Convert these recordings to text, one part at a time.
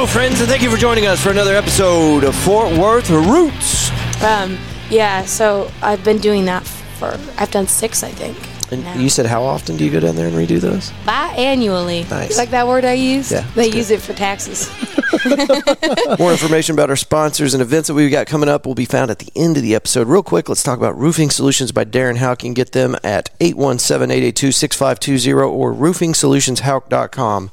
Hello, friends, and thank you for joining us for another episode of Fort Worth Roots. Um, yeah, so I've been doing that for, I've done six, I think. And now. you said, how often do you go down there and redo those? Biannually. Nice. You like that word I use? Yeah, They use it for taxes. More information about our sponsors and events that we've got coming up will be found at the end of the episode. Real quick, let's talk about Roofing Solutions by Darren Houck. You can get them at 817-882-6520 or roofingsolutionshouk.com.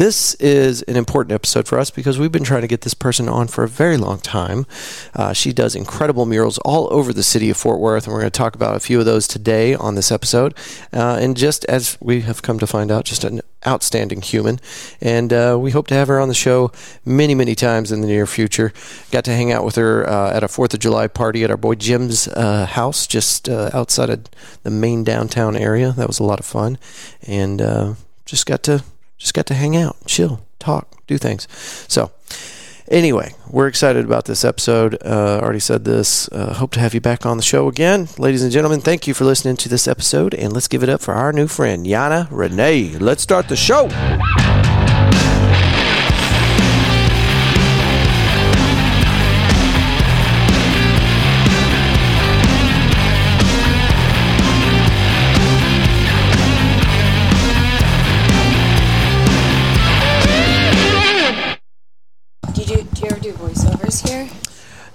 This is an important episode for us because we've been trying to get this person on for a very long time. Uh, she does incredible murals all over the city of Fort Worth, and we're going to talk about a few of those today on this episode. Uh, and just as we have come to find out, just an outstanding human. And uh, we hope to have her on the show many, many times in the near future. Got to hang out with her uh, at a 4th of July party at our boy Jim's uh, house just uh, outside of the main downtown area. That was a lot of fun. And just got to just got to hang out, chill, talk, do things. So, anyway, we're excited about this episode. Uh, already said this. Uh, hope to have you back on the show again. Ladies and gentlemen, thank you for listening to this episode. And let's give it up for our new friend, Jana Renee. Let's start the show.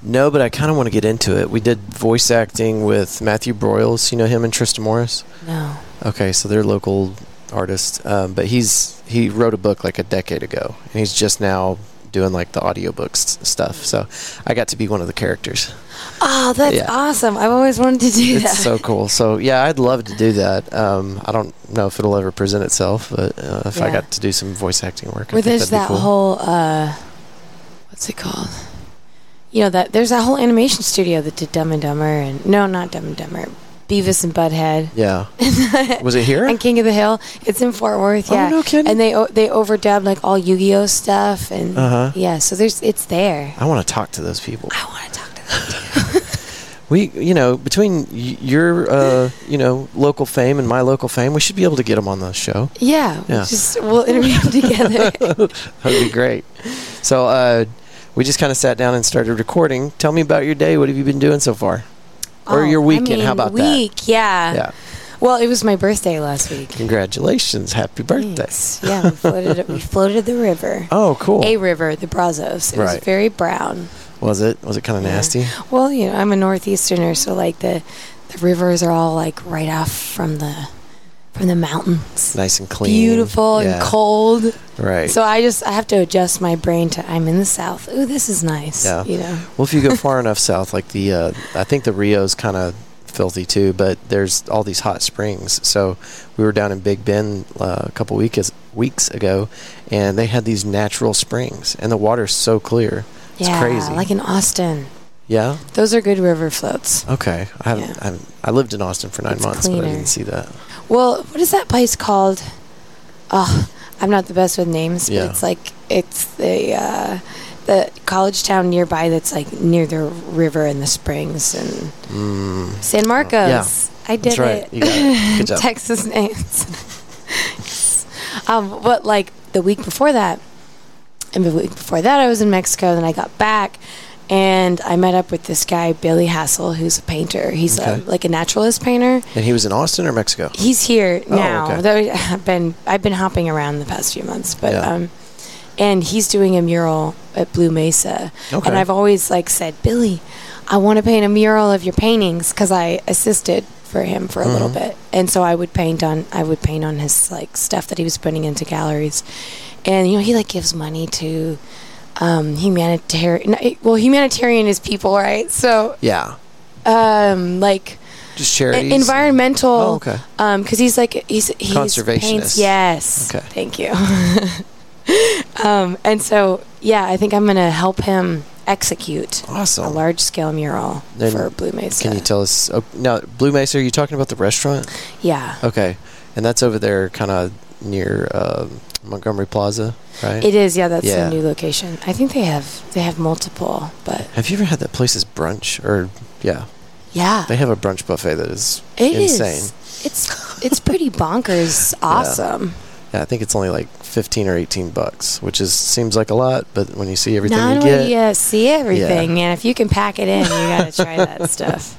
No, but I kind of want to get into it. We did voice acting with Matthew Broyles. You know him and Trista Morris? No. Okay, so they're local artists, um, but he's he wrote a book like a decade ago, and he's just now doing like the audiobooks stuff. So I got to be one of the characters. Oh, that's Yeah. awesome. I've always wanted to do that. It's so cool. So yeah, I'd love to do that. Um, I don't know if it'll ever present itself, but uh, if I got to do some voice acting work, I think there's that'd be cool. whole, uh, what's it called? You know, that there's that whole animation studio that did Dumb and Dumber and, no, not Dumb and Dumber, Beavis and Butthead. yeah. Was it here? and King of the Hill. It's in Fort Worth, Oh, no kidding. And they o- they overdubbed like all Yu-Gi-Oh stuff, and Uh-huh. yeah. So there's it's there. I want to talk to those people. I want to talk to them. We, you know, between y- your, uh, you know, local fame and my local fame, we should be able to get them on the show. yeah, Yeah. Just we'll interview them together. That'd be great. So, uh, we just kind of sat down and started recording. Tell me about your day. What have you been doing so far? Or Oh, your I weekend? How mean, about week? Yeah. Yeah. Well, it was my birthday last week. Congratulations. Happy birthday. Thanks. Yeah, we floated. we floated the river. Oh, cool. A river, the Brazos. It Right. was very brown. Was it? Was it kind of Yeah. nasty? Well, you know, I'm a northeasterner, so like the the rivers are all like right off from the from the mountains. Nice and clean. Beautiful Yeah. and cold. Right. So I just I have to adjust my brain to I'm in the south. Ooh, this is nice. Yeah. You know. well, if you go far enough south, like the, uh, I think the Rio's kind of filthy too, but there's all these hot springs. So we were down in Big Bend uh, a couple weeks weeks ago, and they had these natural springs, and the water's so clear. It's yeah, crazy. like in Austin. Yeah. Those are good river floats. Okay. I haven't. Yeah. I, haven't I lived in Austin for nine It's months, but I didn't see that. Well, what is that place called? Oh, I'm not the best with names, Yeah. but it's like it's the uh, the college town nearby that's like near the river and the springs and Mm, San Marcos. Yeah, I did right. it. It. Good job. Texas names. um, but like the week before that, and the week before that, I was in Mexico. Then I got back, and I met up with this guy Billy Hassell, who's a painter. He's Okay. a, like a naturalist painter. and he was in Austin or Mexico? He's here Oh, now. okay. Though I've been I've been hopping around the past few months, but Yeah. um, and he's doing a mural at Blue Mesa, Okay. and I've always like said, Billy, I want to paint a mural of your paintings because I assisted for him for a little Mhm. bit, and so I would paint on I would paint on his like stuff that he was putting into galleries, and you know he like gives money to. Um, humanitarian. Well, humanitarian is people, right? So, Yeah. um, like Just charities. environmental Oh, okay. um, because he's like he's he's Conservationist. paints- Yes. Okay. Thank you. um, and so yeah, I think I'm gonna help him execute awesome. a large scale mural Then for Blue Mesa. Can you tell us? Oh, now, Blue Mesa. Are you talking about the restaurant? yeah. Okay, and that's over there, kind of near um Montgomery Plaza, right? It is, yeah. That's Yeah. a new location. I think they have they have multiple, but Have you ever had that place's brunch? Or yeah, yeah, they have a brunch buffet that is it is. insane. It's it's pretty bonkers. Awesome. Yeah, I think it's only like 15 or 18 bucks, which is seems like a lot, but when you see everything Not you get, you see everything, man. If you can pack it in, you got to try that stuff.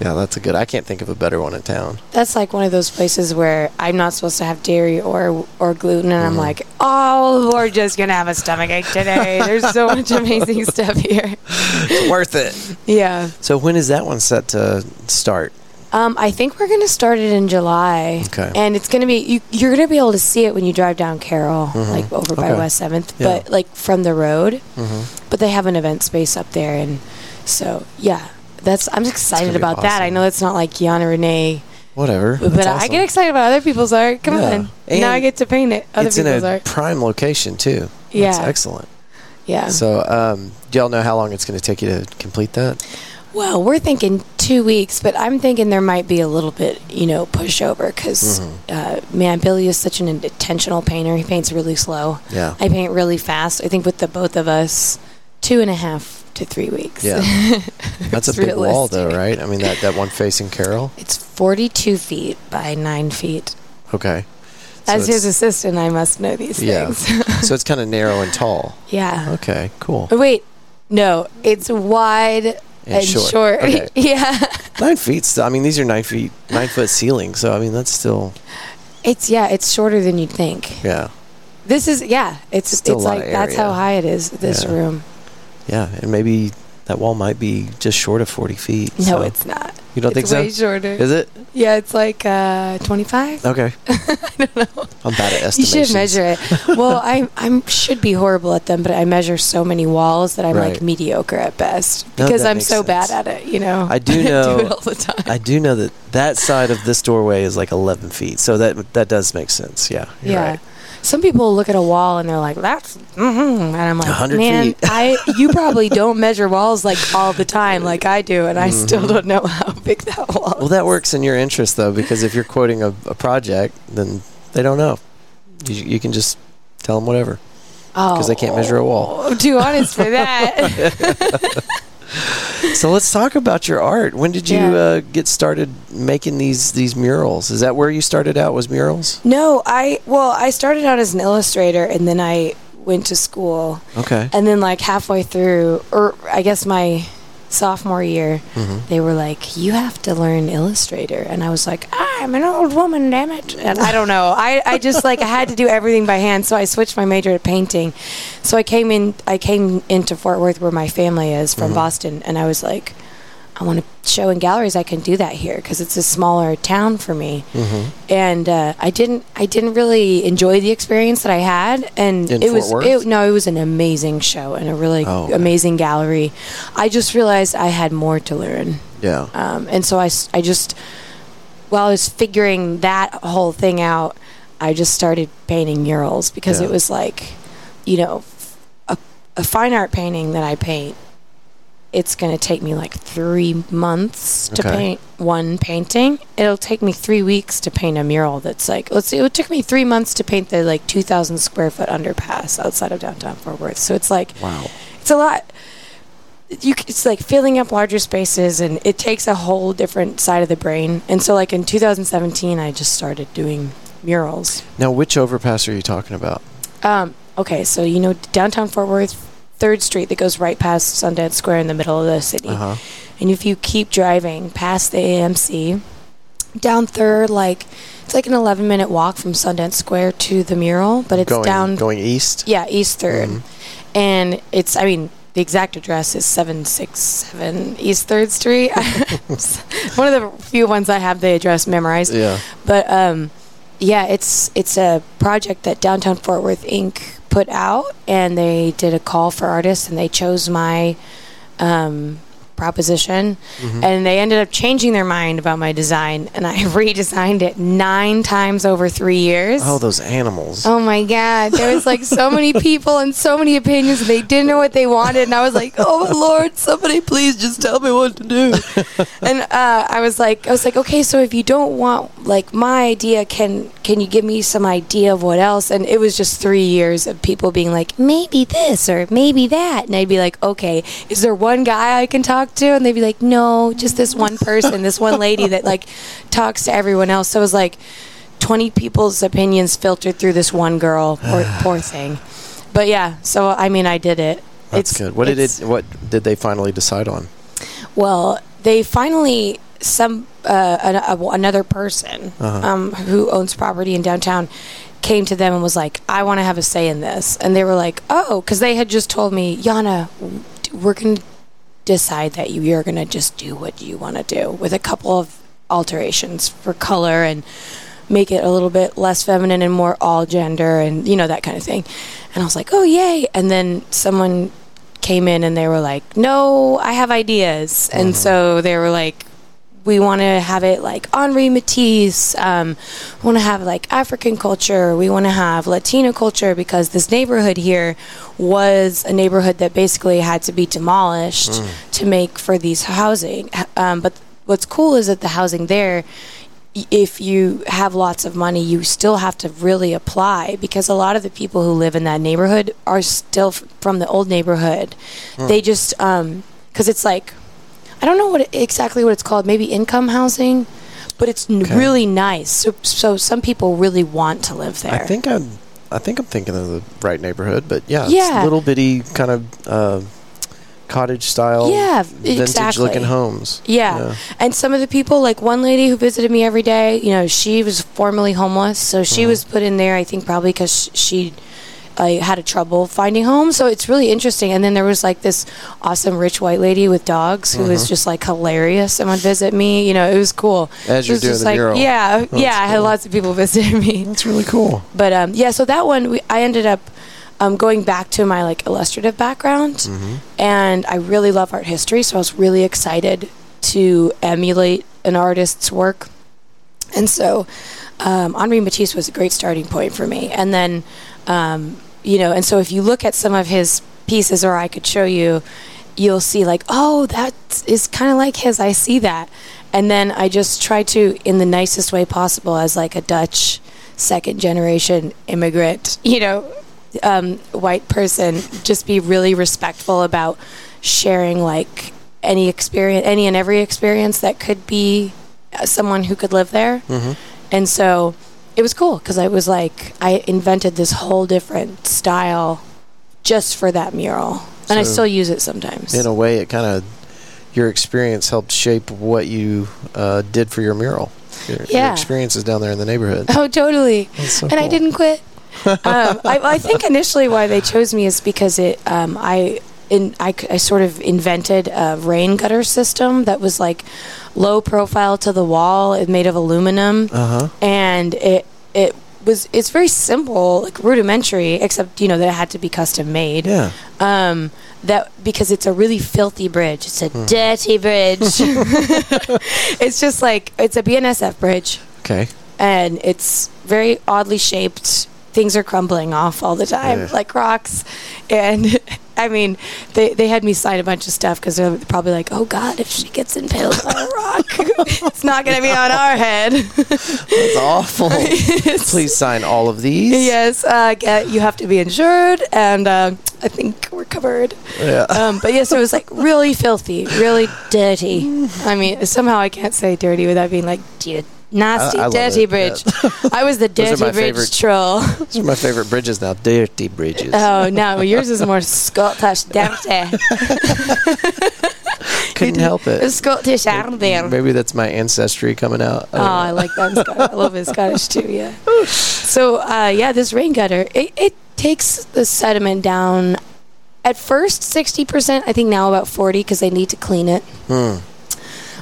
Yeah, that's a good. I can't think of a better one in town. That's like one of those places where I'm not supposed to have dairy or or gluten, and I'm Mm-hmm. like, oh, we're just gonna have a stomachache today. There's so much amazing stuff here. It's worth it. Yeah. So when is that one set to start? Um, I think we're gonna start it in July. Okay. And it's gonna be you, you're gonna be able to see it when you drive down Carroll, like over by Mm-hmm. Okay. West Seventh, Yeah. but like from the road. Mm-hmm. But they have an event space up there, and so yeah, that's I'm excited about that. I know it's not like Jana Renee, Whatever. but That's I get excited about other people's art. Come Yeah. on, And now I get to paint it. Other it's in people's a art. prime location too. That's Yeah. excellent. Yeah. So, um, do y'all know how long it's going to take you to complete that? Well, we're thinking two weeks, but I'm thinking there might be a little bit, you know, pushover because, Mm-hmm. uh, man, Billy is such an intentional painter. He paints really slow. Yeah. I paint really fast. I think with the both of us, two and a half to three weeks. Yeah. That's a It's big wall, though, right? I mean, that, that one facing Carroll. It's 42 feet by nine feet. Okay. So As his assistant, I must know these Yeah. things. so it's kind of narrow and tall. yeah. Okay, cool. Oh, wait, no, it's wide and, short. short. Okay. yeah. Nine feet. Still, I mean, these are nine feet, nine foot ceiling. So I mean, that's still It's, yeah, it's shorter than you'd think. yeah, This is yeah. It's Still it's like that's how high it is. This Yeah. room. Yeah, and maybe that wall might be just short of forty feet. No, so- it's not. you don't it's think way so? shorter. Is it Yeah, it's like uh, twenty five. okay? I don't know. I'm bad at estimations. You should measure it. well, I I should be horrible at them, but I measure so many walls that I'm Right. like mediocre at best because that I'm so bad at it. You know, I do know- do it all the time. I do know that that side of this doorway is like 11 feet, so that that does make sense. Yeah, you're yeah. right. Some people look at a wall and they're like, "That's," mm-hmm. and I'm like, 100 "Man. I you probably don't measure walls like all the time like I do, and I still don't know how big that wall." Mm-hmm. Well, that works in your interest though, because if you're quoting a, a project, then they don't know. You, you can just tell them whatever. 'cause they can't measure a wall. I'm too honest for that. So let's talk about your art. When did you Yeah. uh, get started making these these murals? Is that where you started out? Was murals? no, I well, I started out as an illustrator, and then I went to school, Okay. and then like halfway through, or I guess my sophomore year, Mm-hmm. they were like, "You have to learn Illustrator," and I was like, "I'm an old woman, damn it!" And I don't know. I, I just like I had to do everything by hand, so I switched my major to painting. So I came in. I came into Fort Worth, where my family is Mm-hmm. from Boston, and I was like, "I want to show in galleries. I can do that here because it's a smaller town for me." Mm-hmm. And uh, I didn't. I didn't really enjoy the experience that I had, and In it was. It, no, it was an amazing show and a really Oh, okay. amazing gallery. I just realized I had more to learn. Yeah. Um, and so I I just, while I was figuring that whole thing out, I just started painting murals because Yeah. it was like, you know, a, a fine art painting that I paint, it's going to take me like three months to Okay. paint one painting. It'll take me three weeks to paint a mural that's like, let's see, it took me three months to paint the like 2,000 square foot underpass outside of downtown Fort Worth. So it's like, Wow. it's a lot you it's like filling up larger spaces and it takes a whole different side of the brain and so like in 2017 i just started doing murals Now, which overpass are you talking about? um, okay so you know downtown fort worth third street that goes right past sundance square in the middle of the city Uh huh. and if you keep driving past the amc down third like it's like an 11 minute walk from sundance square to the mural but it's Going down going east. Yeah, East 3rd Mhm. And it's, I mean, the exact address is 767 East 3rd Street. One of the few ones I have the address memorized. Yeah. But um, yeah, it's it's a project that Downtown Fort Worth Inc. put out, and they did a call for artists, and they chose my um, proposition, Mm-hmm. and they ended up changing their mind about my design, and I redesigned it nine times over three years. Oh, those animals. Oh my god, there was like so many people and so many opinions and they didn't know what they wanted and I was like, "Oh my lord, somebody please just tell me what to do." and uh, I was like I was like, "Okay, so if you don't want like my idea, can can you give me some idea of what else?" And it was just 3 years of people being like, "Maybe this or maybe that." And I'd be like, "Okay, is there one guy I can talk to?" And they'd be like, "No, just this one person, this one lady that like talks to everyone else." So it was like 20 people's opinions filtered through this one girl. Poor, poor thing. But yeah, so I mean, I did it. That's good. What did it? What did they finally decide on? Well, they finally some uh, an, a, another person Uh-huh. um, who owns property in downtown came to them and was like, "I want to have a say in this," and they were like, "Oh," because they had just told me, "Jana, we're going to decide that you, you're going to just do what you want to do with a couple of alterations for color and." make it a little bit less feminine and more all gender and you know that kind of thing. And i was like oh yay. And then someone came in and they were like no i have ideas. And mm-hmm. so they were like we want to have it like Henri Matisse. Um, we want to have like African culture. We want to have Latino culture because this neighborhood here was a neighborhood that basically had to be demolished to make for these housing. Um, but what's cool is that the housing there if you have lots of money, you still have to really apply because a lot of the people who live in that neighborhood are still f- from the old neighborhood. They just because it's like I don't know what it, exactly what it's called, maybe income housing, but it's n Okay. really nice. So, so some people really want to live there. I think I'm. I think I'm thinking of the right neighborhood, but yeah, Yeah. it's little bitty kind of uh, cottage style, Yeah, vintage exactly. looking homes. Yeah. And some of the people, like one lady who visited me every day, you know, she was formerly homeless. So she was put in there, I think, probably because she uh, had a trouble finding homes. So it's really interesting. And then there was like this awesome rich white lady with dogs who was just like hilarious and would visit me. You know, it was cool. As you're doing just the like, mural. Yeah. Yeah. I had cool. lots of people visiting me. That's really cool. But um, yeah, so that one, we, I ended up um, going back to my like illustrative background, Mm-hmm. and I really love art history, so I was really excited to emulate an artist's work. And so, um, Henri Matisse was a great starting point for me. And then, um, you know, and so if you look at some of his pieces, or I could show you, you'll see like, oh, that is kind of like his. I see that. And then I just try to, in the nicest way possible, as like a Dutch second generation immigrant, you know, um, white person, just be really respectful about sharing like any experience, any and every experience that could be uh, someone who could live there. And so it was cool because I was like, I invented this whole different style just for that mural. And I still use it sometimes. In a way, it kind of your experience helped shape what you uh, did for your mural. Your, your Yeah. experiences down there in the neighborhood. Oh, totally. So and I didn't quit. um, I, I think initially why they chose me is because it. Um, I. In, I, I sort of invented a rain gutter system that was like low profile to the wall. It made of aluminum, Uh huh. and it it was it's very simple, like rudimentary, except you know that it had to be custom made. Yeah. Um, that because it's a really filthy bridge. It's a Hmm. dirty bridge. it's just like it's a BNSF bridge Okay. and it's very oddly shaped. Things are crumbling off all the time, Ugh. like rocks. And I mean, they, they had me sign a bunch of stuff because they're probably like, oh God, if she gets impaled by a rock, it's not going to be on our head. That's awful. Please sign all of these. yes, uh, get, you have to be insured, and uh, I think we're covered. Yeah. Um, but yes, it was like really filthy, really dirty. I mean, somehow I can't say dirty without being like, "Dude, nasty, I- I dirty bridge. I was the dirty bridge favorite. troll. Those are my favorite bridges now. Dirty bridges. Oh no, yours is more Scottish, dirty. Couldn't help it. Scottish there. Maybe that's my ancestry coming out. I Oh, know. I like that. I love it Scottish too. Yeah. So uh, yeah, this rain gutter it, it takes the sediment down. At first, sixty percent. I think now about forty because they need to clean it. Hmm.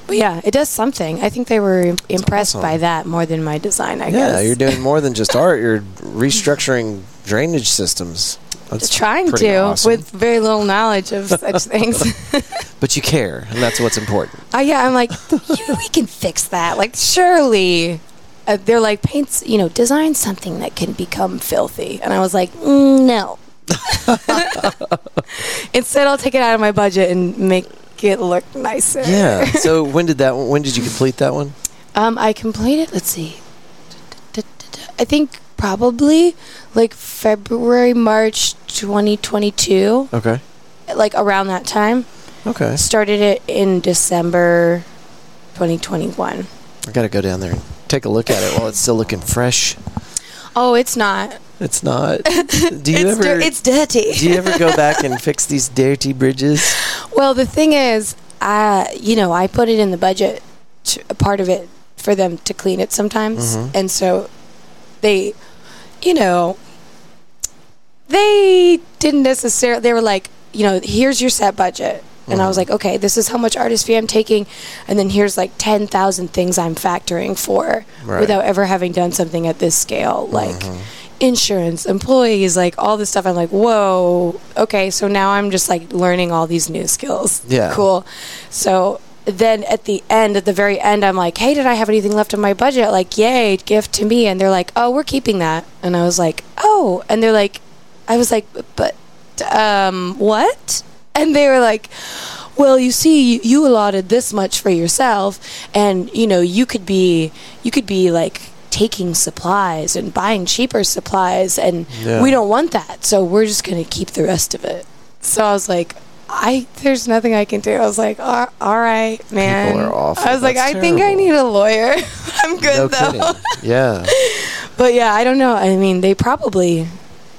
But yeah, it does something. I think they were impressed awesome. by that more than my design. I Yeah, guess. Yeah, you're doing more than just art. You're restructuring drainage systems. That's trying to awesome. with very little knowledge of such things. but you care, and that's what's important. Uh, yeah, I'm like, you, we can fix that. Like, surely. Uh, they're like, paints, you know, design something that can become filthy. And I was like, mm, no. Instead, I'll take it out of my budget and make it look nicer. Yeah. So when did that? When did you complete that one? Um, I completed, let's see. I think probably like February, March 2022, Okay. like around that time. Okay. Started it in December 2021. I got to go down there and take a look at it while it's still looking fresh. Oh, it's not. It's not. Do you it's, ever? dir- it's dirty. do you ever go back and fix these dirty bridges? Well, the thing is, I you know I put it in the budget, to, a part of it for them to clean it sometimes, Mhm. and so they, you know, they didn't necessarily. They were like, you know, here's your set budget. And I was Mhm. like, okay, this is how much artist fee I'm taking, and then here's like ten thousand things I'm factoring for Right. without ever having done something at this scale, like insurance, employees, like all this stuff. I'm like, whoa, okay. So now I'm just like learning all these new skills. Yeah. Cool. So then at the end, at the very end, I'm like, hey, did I have anything left in my budget? Like, yay, gift to me. And they're like, oh, we're keeping that. And I was like, oh. And they're like, I was like, but um, what? And they were like, well, you see, you, you allotted this much for yourself, and you know, you could be, you could be like taking supplies and buying cheaper supplies, and Yeah. we don't want that. So we're just gonna keep the rest of it. So I was like. I there's nothing I can do. I was like, all, all right, man. People are awful. I was like, That's I think I need a lawyer. I'm good no though. kidding. Yeah. But yeah, I don't know. I mean, they probably,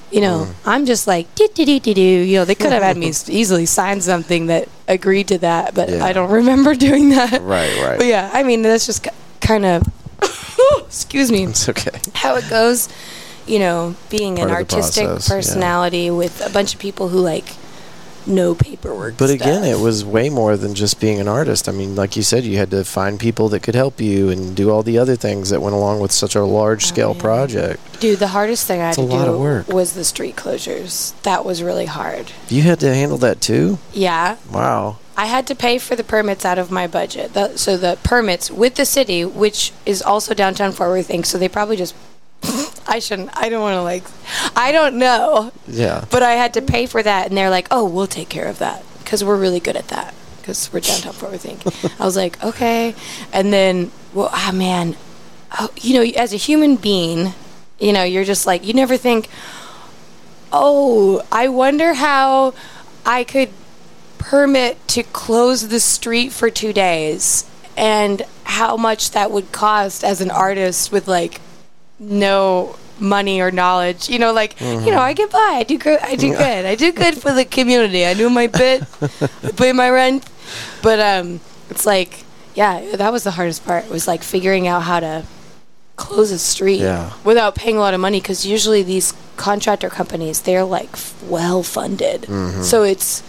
you know, Mm. I'm just like, do, do, do, do, do. You know, they could have had me easily sign something that agreed to that, but Yeah. I don't remember doing that. Right. Right. But yeah, I mean, that's just kind of, excuse me, It's okay. how it goes. You know, being an Part the artistic process, yeah. personality with a bunch of people who like know paperwork. But again, it was way more than just being an artist. I mean, like you said, you had to find people that could help you and do all the other things that went along with such a large scale Oh, yeah. project. Dude, the hardest thing I had It's to lot do of work. was the street closures. That was really hard. You had to handle that too? Yeah, Wow. I had to pay for the permits out of my budget. The, so the permits with the city, which is also downtown Fort Worth, Inc. So they probably just. I shouldn't. I don't want to like. I don't know, Yeah. but I had to pay for that, and they're like, "Oh, we'll take care of that because we're really good at that because we're downtown Fort Worth, Inc." I was like, "Okay," and then, well, ah, man, oh, you know, as a human being, you know, you're just like you never think, "Oh, I wonder how I could permit to close the street for two days and how much that would cost as an artist with like no money or knowledge. You know like you know i get by. I do good i do good. I do good for the community. I do my bit I pay my rent. But um it's like yeah that was the hardest part was like figuring out how to close a street Yeah. without paying a lot of money because usually these contractor companies they're like well funded Mm-hmm. so it's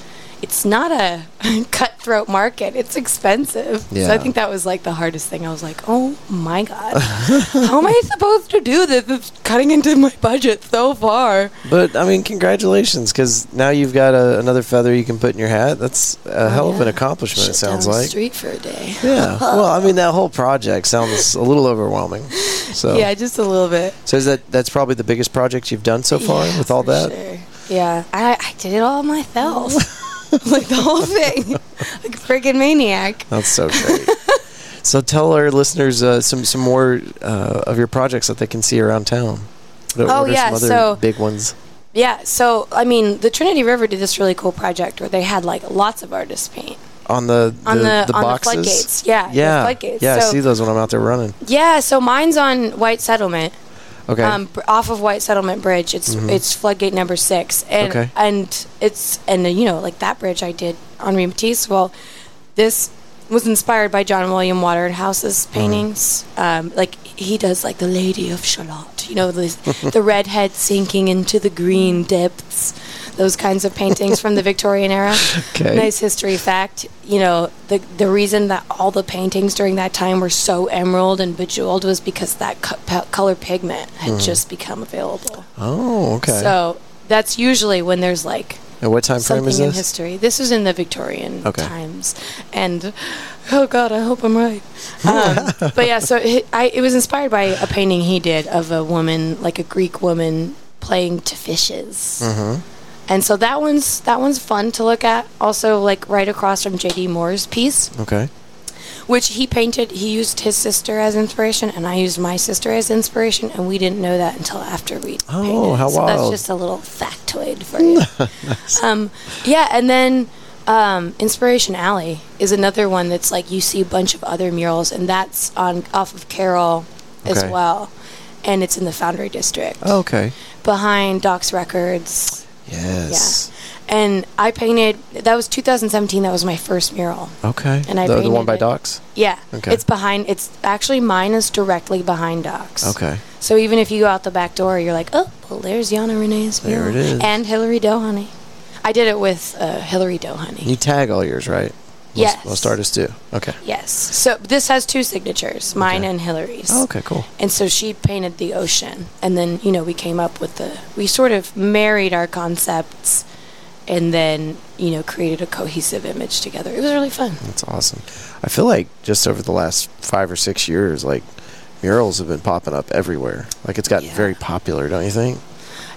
it's not a cutthroat market it's expensive Yeah. so i think that was like the hardest thing i was like oh my god how am i supposed to do this it's cutting into my budget so far But I mean, congratulations, because now you've got a, another feather you can put in your hat. That's a oh, hell of an Oh, accomplishment. Shut it sounds like. street for a day Yeah. Well, I mean, that whole project sounds a little overwhelming. So, yeah just a little bit so is that that's probably the biggest project you've done so far Yeah, with all that? sure. Yeah, I, I did it all myself. like the whole thing. like a freaking maniac. That's so great. so tell our listeners uh, some some more uh, of your projects that they can see around town. What, Oh, what are yeah, some other so- big ones? Yeah, so, I mean, the Trinity River did this really cool project where they had like lots of artists paint On the the, on the, the on boxes? the floodgates. Yeah, the Yeah, floodgates. yeah, I so, see those when I'm out there running. Yeah, so mine's on White Settlement. Okay, um, off of White Settlement Bridge. It's it's floodgate number six, and Okay. and it's and you know like that bridge I did on Matisse. Well, this was inspired by John William Waterhouse's paintings. Um, like he does like the Lady of Shalott, you know, the the redhead sinking into the green depths. Those kinds of paintings from the Victorian era. Okay. Nice history fact. You know, the the reason that all the paintings during that time were so emerald and bejeweled was because that co- pe- color pigment had just become available. oh, okay. So that's usually when there's like and what time frame something is in history. This was in the Victorian Okay. times, and oh god, I hope I'm right. Um, but yeah, so it, I, it was inspired by a painting he did of a woman, like a Greek woman, playing to fishes. Mm-hmm. And so that one's that one's fun to look at. Also, like right across from J.D. Moore's piece, Okay. which he painted. He used his sister as inspiration, and I used my sister as inspiration, and we didn't know that until after we. Oh, painted. how so That's just a little factoid for you. um, yeah, and then um, Inspiration Alley is another one that's like you see a bunch of other murals, and that's on off of Carroll as well, and it's in the Foundry District Oh, okay. behind Docs Records. Yes. And I painted. That was 2017. That was my first mural. Okay. And I the, the one by it. Docs? Yeah. Okay. It's behind. It's actually mine is directly behind Docs. Okay. So even if you go out the back door, you're like, oh, well, there's Jana Renee's There mural. it is. And Hillary Doe Honey. I did it with uh, Hillary Doe Honey. You tag all yours, right? Yes. Most artists do. Okay. Yes. So this has two signatures, mine Okay. and Hillary's. Oh, okay, cool. And so she painted the ocean, and then you know we came up with the we sort of married our concepts, and then you know created a cohesive image together. It was really fun. That's awesome. I feel like just over the last five or six years, like murals have been popping up everywhere. Like it's gotten Yeah. very popular, don't you think?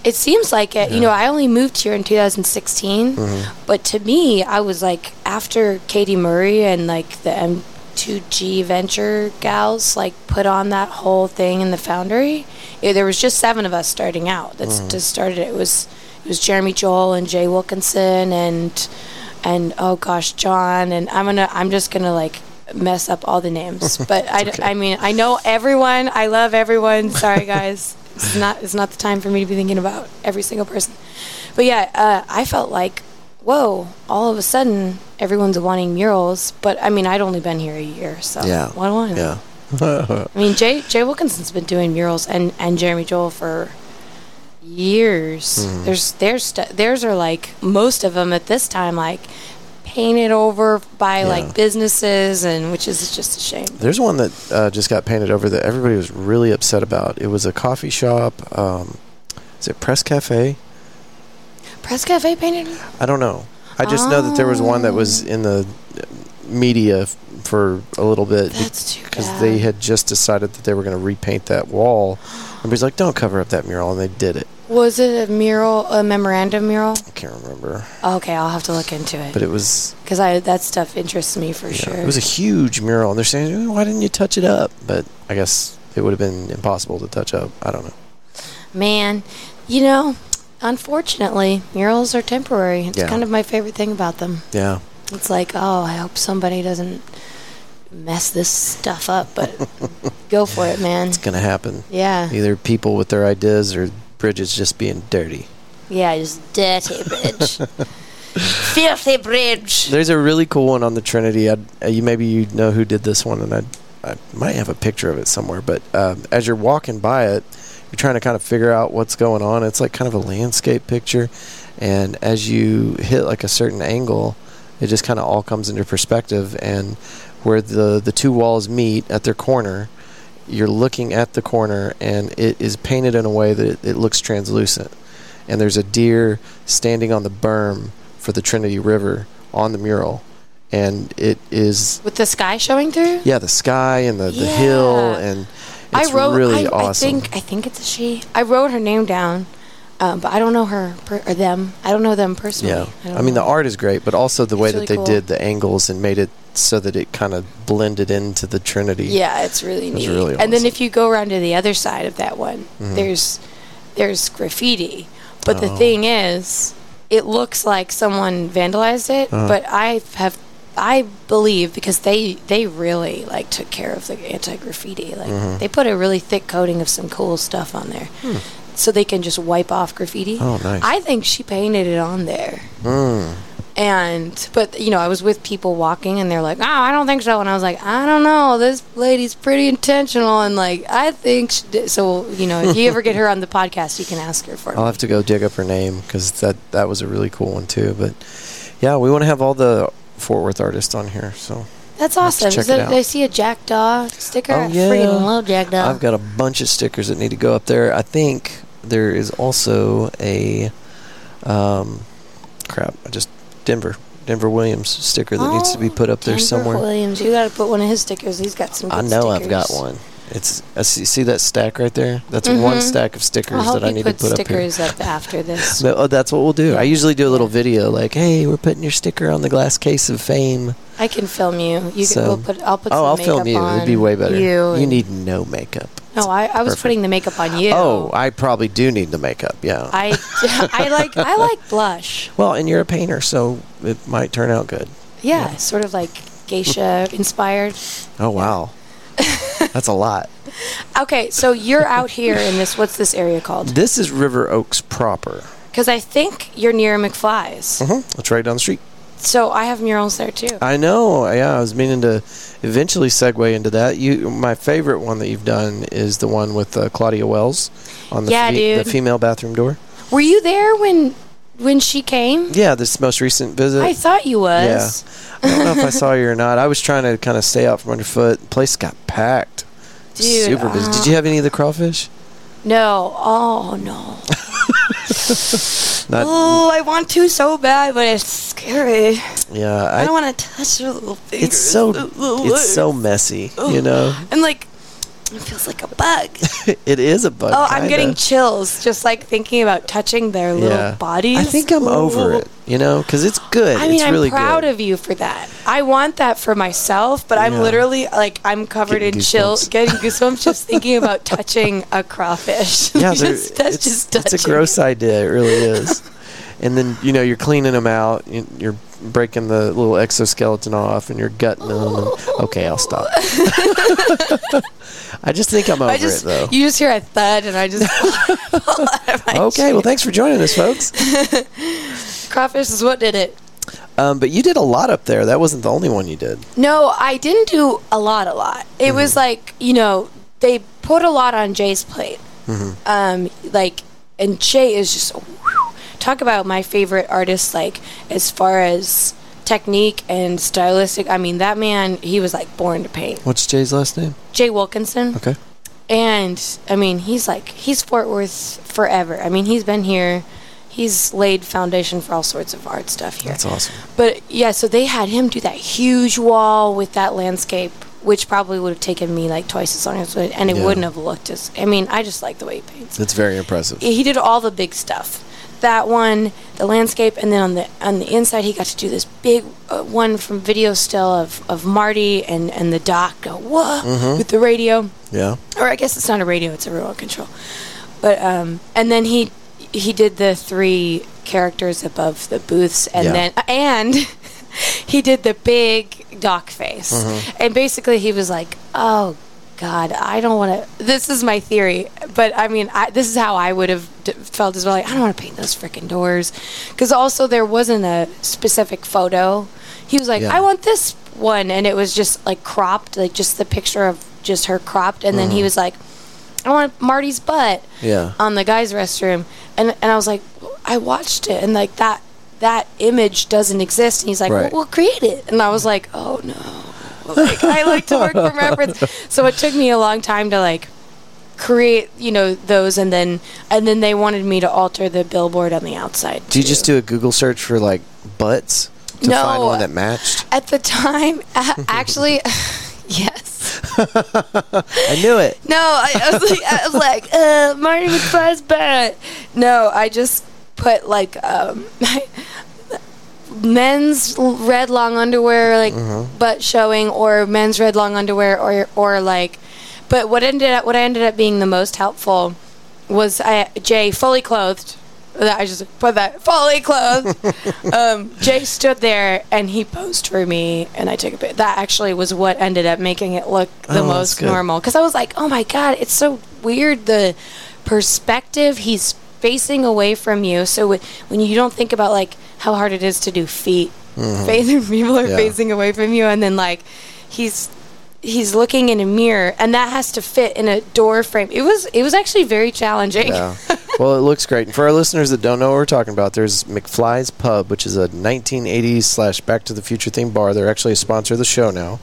It seems like it. You know, I only moved here in 2016, Mhm. but to me, I was like after Katie Murray and like the M2G Venture gals like put on that whole thing in the Foundry. It, there was just seven of us starting out. That's Mhm. just started. It was it was Jeremy Joel and Jay Wilkinson and and oh gosh, John and I'm gonna I'm just gonna like mess up all the names, but I, okay. I mean I know everyone. I love everyone. Sorry guys, it's not it's not the time for me to be thinking about every single person. But yeah, uh, I felt like whoa, all of a sudden everyone's wanting murals. But I mean I'd only been here a year, so Yeah. what do I know? Yeah. I mean, Jay Jay Wilkinson's been doing murals and, and Jeremy Joel for years. Mhm. There's there's st- theirs are like most of them at this time like painted over by Yeah. like businesses and which is just a shame. There's one that uh, just got painted over that everybody was really upset about. It was a coffee shop. Um, is it Press Cafe? Press Cafe painted. I don't know. I just know that there was one that was Oh. in the media for a little bit because they had just decided that they were going to repaint that wall. Everybody's like, "Don't cover up that mural," and they did it. Was it a mural, a memorandum mural? I can't remember, Okay, I'll have to look into it but it was because I that stuff interests me for yeah, sure. it was a huge mural, and they're saying, "Why didn't you touch it up?" But I guess it would have been impossible to touch up. I don't know. Man, you know, unfortunately, murals are temporary. It's Yeah. kind of my favorite thing about them. Yeah, It's like, oh, I hope somebody doesn't mess this stuff up, but go for it, man. it's gonna happen. Yeah. Either people with their ideas or bridges just being dirty. Yeah, just dirty bridge. Filthy bridge. There's a really cool one on the Trinity. I'd, uh, you maybe you know who did this one, and I I might have a picture of it somewhere. But um, as you're walking by it, you're trying to kind of figure out what's going on. It's like kind of a landscape picture, and as you hit like a certain angle, it just kind of all comes into perspective. And where the the two walls meet at their corner, you're looking at the corner, and it is painted in a way that it, it looks translucent. And there's a deer standing on the berm for the Trinity River on the mural, and it is With the sky showing through? yeah the sky and the, the hill and it's I wrote. really I, awesome. I think. I think it's a she. I wrote her name down, um, but I don't know her per, or them. I don't know them personally. yeah, don't I, mean the art is great, but also the way It's that they cool. did the angles and made it so that it kind of blended into the Trinity. Yeah, it's really It's neat. really And then if you go around to the other side of that one, Mhm. there's there's graffiti. But the Oh. thing is, it looks like someone vandalized it, Uh-huh. but I have I believe because they they really like took care of the anti graffiti. Like Mhm. they put a really thick coating of some cool stuff on there. So they can just wipe off graffiti. Oh, nice. I think she painted it on there. Mm. And but you know, I was with people walking, and they're like, "Oh, I don't think so." And I was like, "I don't know. This lady's pretty intentional, and like, I think." She did. So you know, if you ever get her on the podcast, you can ask her for it. I'll have to go dig up her name because that that was a really cool one too. But yeah, we want to have all the Fort Worth artists on here. So That's I'll have to awesome. check Is it out. I see a jackdaw sticker. Oh, I yeah. freaking love jackdaw. I've got a bunch of stickers that need to go up there. I think there is also a um, crap. I just Denver Denver Williams sticker that needs to be Oh, put up there Denver somewhere. Williams, you got to put one of his stickers. He's got some. I know I've got one. It's I see, see that stack right there. That's one Mhm. stack of stickers that I need put to put up here. stickers up, after this. No, oh, that's what we'll do. I usually do a little video like, "Hey, we're putting your sticker on the glass case of fame." I can film you. You So- can. We'll put. I'll put. oh, I'll film you. It'd be way better. You. You need no makeup. No, I, I was Perfect. putting the makeup on you. Oh, I probably do need the makeup. Yeah. I, I like I like blush. well, and you're a painter, so it might turn out good. Yeah, Yeah. sort of like geisha inspired. Oh wow. That's a lot. Okay, so you're out here in this. What's this area called? This is River Oaks proper. Because I think you're near McFly's. hmm It's right down the street. So I have murals there too. I know. Yeah, I was meaning to eventually segue into that. You, my favorite one that you've done is the one with uh, Claudia Wells on the, Yeah, dude. the female bathroom door. Were you there when when she came? Yeah, this most recent visit. I thought you was. yeah. I don't know if I saw you or not. I was trying to kind of stay out from underfoot. The place got packed. Dude, Super busy. uh, Did you have any of the crawfish? No. Oh no. Not. Oh, I want to so bad, but it's scary. yeah, I, I, don't want to touch her little fingers. it's so it's so messy. You know, And like, it feels like a bug. it is a bug. oh, I'm getting chills just like thinking about touching their little Yeah. bodies. I think I'm over it. You know, because it's good. I mean, it's I'm really proud good. of you for that. I want that for myself, but I'm literally like I'm covered Getting in chills, getting goosebumps just thinking about touching a crawfish. Yeah, Just- that's it's, just it's a gross idea. It really is. And then you know you're cleaning them out. you- You're breaking the little exoskeleton off, and you're gutting them. And, okay, I'll stop. I just think I'm over I just it though. you just hear a thud, and I just fall out of my Okay, well, thanks for joining us, folks. crawfish is what did it. Um, but you did a lot up there. That wasn't the only one you did. No, I didn't do a lot. A lot. It Mm-hmm. was like you know they put a lot on Jay's plate. Mm-hmm. Um, like, and Jay is just whew, talk about my favorite artist. Like as far as technique and stylistic, I mean that man he was like born to paint. What's Jay's last name? Jay Wilkinson. Okay. And I mean, he's like he's Fort Worth forever. I mean, he's been here. He's laid foundation for all sorts of art stuff here. That's awesome. But yeah, so they had him do that huge wall with that landscape, which probably would have taken me like twice as long as it, and it Yeah. wouldn't have looked as. I mean, I just like the way he paints. It's very impressive. He did all the big stuff. That one, the landscape, and then on the on the inside, he got to do this big uh, one from video still of, of Marty and, and the doc go whoa Mm-hmm. with the radio Yeah. or I guess it's not a radio; it's a remote control. But um, and then he he did the three characters above the booths, and Yeah. then and he did the big doc face, Mm-hmm. and basically he was like, "Oh God, I don't want to." This is my theory, but I mean, I, this is how I would have d- felt as well. Like, I don't want to paint those freaking doors, because also there wasn't a specific photo. He was like, Yeah. "I want this one," and it was just like cropped, like just the picture of just her cropped, and then Mm-hmm. he was like, "I want Marty's butt." Yeah. on the guys' restroom, and and I was like, I watched it, and like that that image doesn't exist. And he's like, Right. well, we'll create it, and I was like, oh no, like I like to work from reference, so it took me a long time to like create you know those and then and then they wanted me to alter the billboard on the outside Do you too. just do a Google search for like butts to No. find one that matched? at the time actually yes I knew it. No, I, I was like, I was like, uh, Marty McFly's butt. No, I just put like um, men's red long underwear, like Mm-hmm. butt showing, or men's red long underwear, or or like. But what ended up, what I ended up being the most helpful was I, Jay fully clothed. That I just put that fully clothed. um, Jay stood there and he posed for me, and I took a bit. That actually was what ended up making it look the Oh, most normal. Because I was like, oh my god, it's so weird the perspective he's facing away from you. So wh- when you don't think about like how hard it is to do feet, facing people are Mm-hmm. Yeah. facing away from you, and then like he's he's looking in a mirror, and that has to fit in a door frame. It was it was actually very challenging. Yeah. well, it looks great. And for our listeners that don't know what we're talking about, there's McFly's Pub, which is a 1980s slash Back to the Future themed bar. They're actually a sponsor of the show now.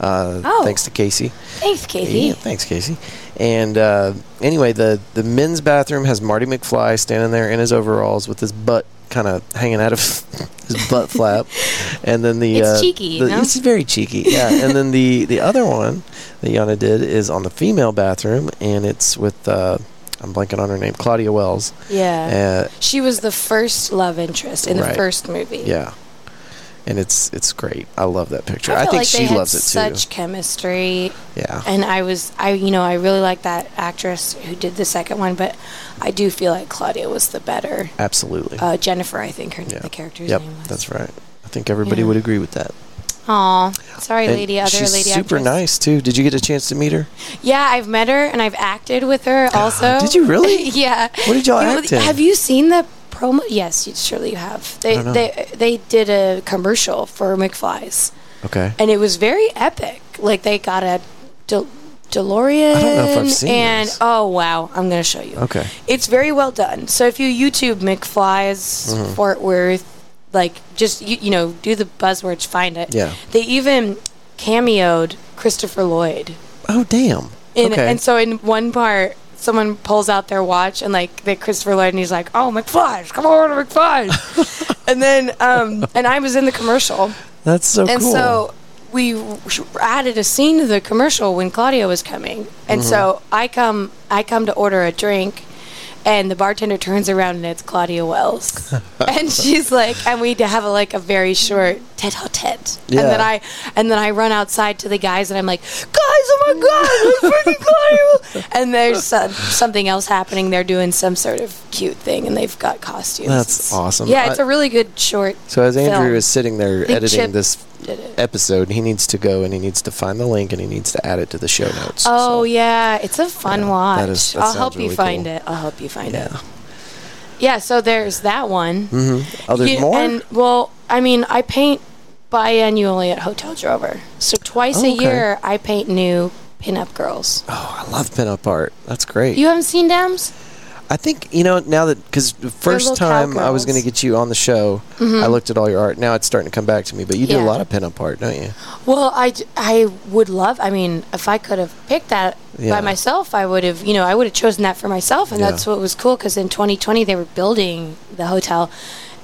Uh, Oh. Thanks to Casey. Thanks, Casey. Yeah, thanks, Casey. And uh, anyway, the the men's bathroom has Marty McFly standing there in his overalls with his butt kind of hanging out of his butt flap, and then the It's uh, cheeky, the- no? It's very cheeky, yeah. and then the the other one that Jana did is on the female bathroom, and it's with uh, I'm blanking on her name, Claudia Wells. Yeah. Uh, she was the first love interest in the first movie. yeah, and it's it's great. I love that picture. I, I, think like she loves it too. such chemistry, Yeah. and I was, I you know, I really like that actress who did the second one, but I do feel like Claudia was the better. Absolutely. Uh, Jennifer, I think her yeah. the character's yep, name was. that's right. I think everybody Yeah. would agree with that. Aw, sorry, And lady. Other she's lady super actress. nice too. Did you get a chance to meet her? Yeah, I've met her and I've acted with her also. Did you really? yeah. What did y'all You know, act in? Have you seen the promo? Yes, you, surely you have. They don't know. they they did a commercial for McFly's, Okay. and it was very epic. Like they got a De- DeLorean. I don't know if I've seen and this. oh wow, I'm gonna show you. Okay. It's very well done. So if you YouTube McFly's Mm-hmm. Fort Worth, like just you, you know do the buzzwords, find it. Yeah. They even cameoed Christopher Lloyd. Oh damn. In, okay. And so in one part, someone pulls out their watch and like they Christopher Lloyd and he's like, "Oh, McFly's, come on, McFly's," and then um, and I was in the commercial, That's so and cool. so we added a scene to the commercial when Claudia was coming, and Mm-hmm. so I come I come to order a drink. And the bartender turns around and it's Claudia Wells, and she's like, and we have a, like a very short tete-a-tete, Yeah. and then I and then I run outside to the guys and I'm like, guys, oh my god, it's freaking! Wells." And there's uh, something else happening. They're doing some sort of cute thing, and they've got costumes. That's It's- awesome. Yeah, it's I- a really good short. so as Andrew film. is sitting there editing Chip this episode, he needs to go and he needs to find the link and he needs to add it to the show notes. Oh So, yeah, it's a fun Yeah, watch. that is- that I'll help you find cool. it. I'll help you find yeah. it. Yeah, so there's that one. Mm-hmm. Oh, there's You- more. And well, I mean, I paint biannually at Hotel Drover. So twice Oh, a okay. year, I paint new pinup girls. oh, I love pinup art. That's great. You haven't seen Dams? I think you know now that because the first time I was going to get you on the show, I looked at all your art. Now it's starting to come back to me. But you do a Mm-hmm. Lot of pinup art, don't you? Well, I, I would love. I mean, if I could have picked that Yeah. by myself, I would have. You know, I would have chosen that for myself, and Yeah. that's what was cool. Because in 2020, they were building the hotel,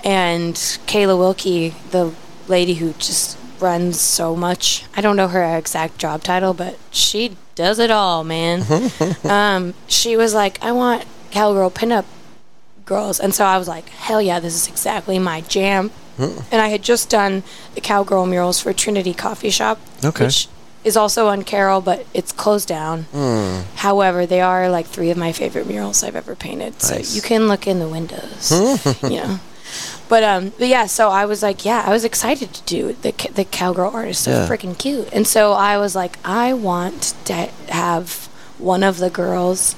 and Kayla Wilkie, the lady who just runs so much. I don't know her exact job title, but she does it all, man. um, she was like, "I want cowgirl pinup girls," and so I was like, "Hell yeah, this is exactly my jam." And I had just done the cowgirl murals for Trinity Coffee Shop, Okay. which is also on Carroll, but it's closed down. Hmm. However, they are like three of my favorite murals I've ever painted. So Nice. you can look in the windows, you know. But um, but yeah. So I was like, yeah, I was excited to do the the cowgirl art is so Yeah. freaking cute, and so I was like, I want to have one of the girls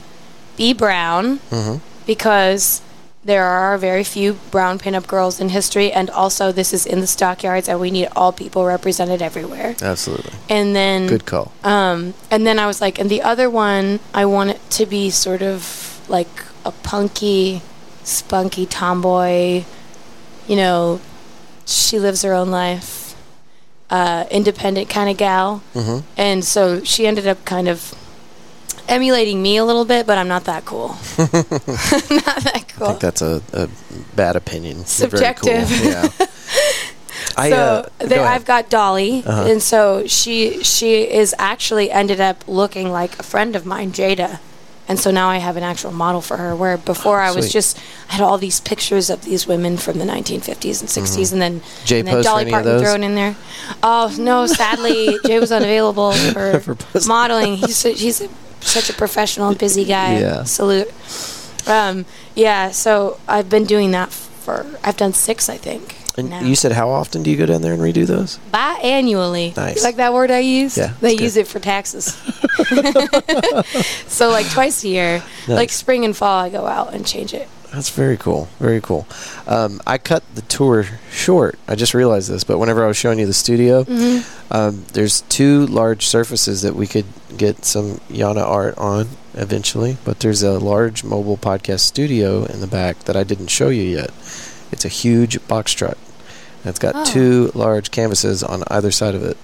be brown Mm-hmm. because there are very few brown pinup girls in history, and also this is in the stockyards, and we need all people represented everywhere. Absolutely. And then Good call. um, and then I was like, and the other one, I want it to be sort of like a punky, spunky tomboy. You know, she lives her own life, uh, independent kind of gal. hmm And so she ended up kind of emulating me a little bit, but I'm not that cool. not that cool. I think that's a, a bad opinion. Very cool. Subjective. Yeah. I, so uh, go there. I've got Dolly, Uh-huh. and so she she is actually ended up looking like a friend of mine, Jada, and so now I have an actual model for her. Where before I was sweet. just I had all these pictures of these women from the 1950s and 60s, and then Mm-hmm. Jay and then post for Dolly Parton thrown in there. Oh no, sadly Jay was unavailable for, For modeling. He's he's a, such a professional and busy guy. Yeah. Salute. Um, yeah, so I've been doing that for I've done six, I think. And now you said how often do you go down there and redo those? biannually. Nice. You like that word I use? Yeah, They it's use it for taxes. so like twice a year, Nice. like spring and fall, I go out and change it. That's very cool. Very cool. Um, I cut the tour short. I just realized this, but whenever I was showing you the studio, Mm-hmm. um, there's two large surfaces that we could get some Jana art on eventually. But there's a large mobile podcast studio in the back that I didn't show you yet. It's a huge box truck. And it's got Oh. two large canvases on either side of it,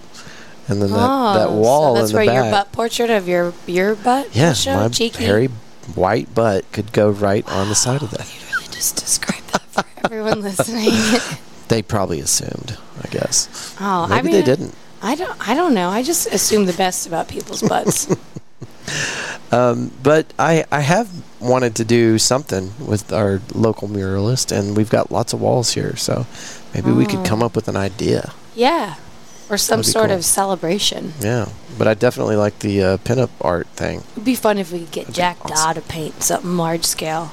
and then that, oh, that wall so that's where back. your butt portrait of your your butt. yeah, my cheeky. hairy white butt could go right on the side of that. You really just described that for everyone listening. They probably assumed, I guess. oh, Maybe I mean, they didn't. I don't. I don't know. I just assume the best about people's butts. Um, but I, I have wanted to do something with our local muralist, and we've got lots of walls here, so maybe we could Oh. come up with an idea. yeah, or some sort cool. of celebration. Yeah, but I definitely like the uh, pinup art thing. It'd be fun if we could get That'd Jack awesome. Daw to paint something large scale.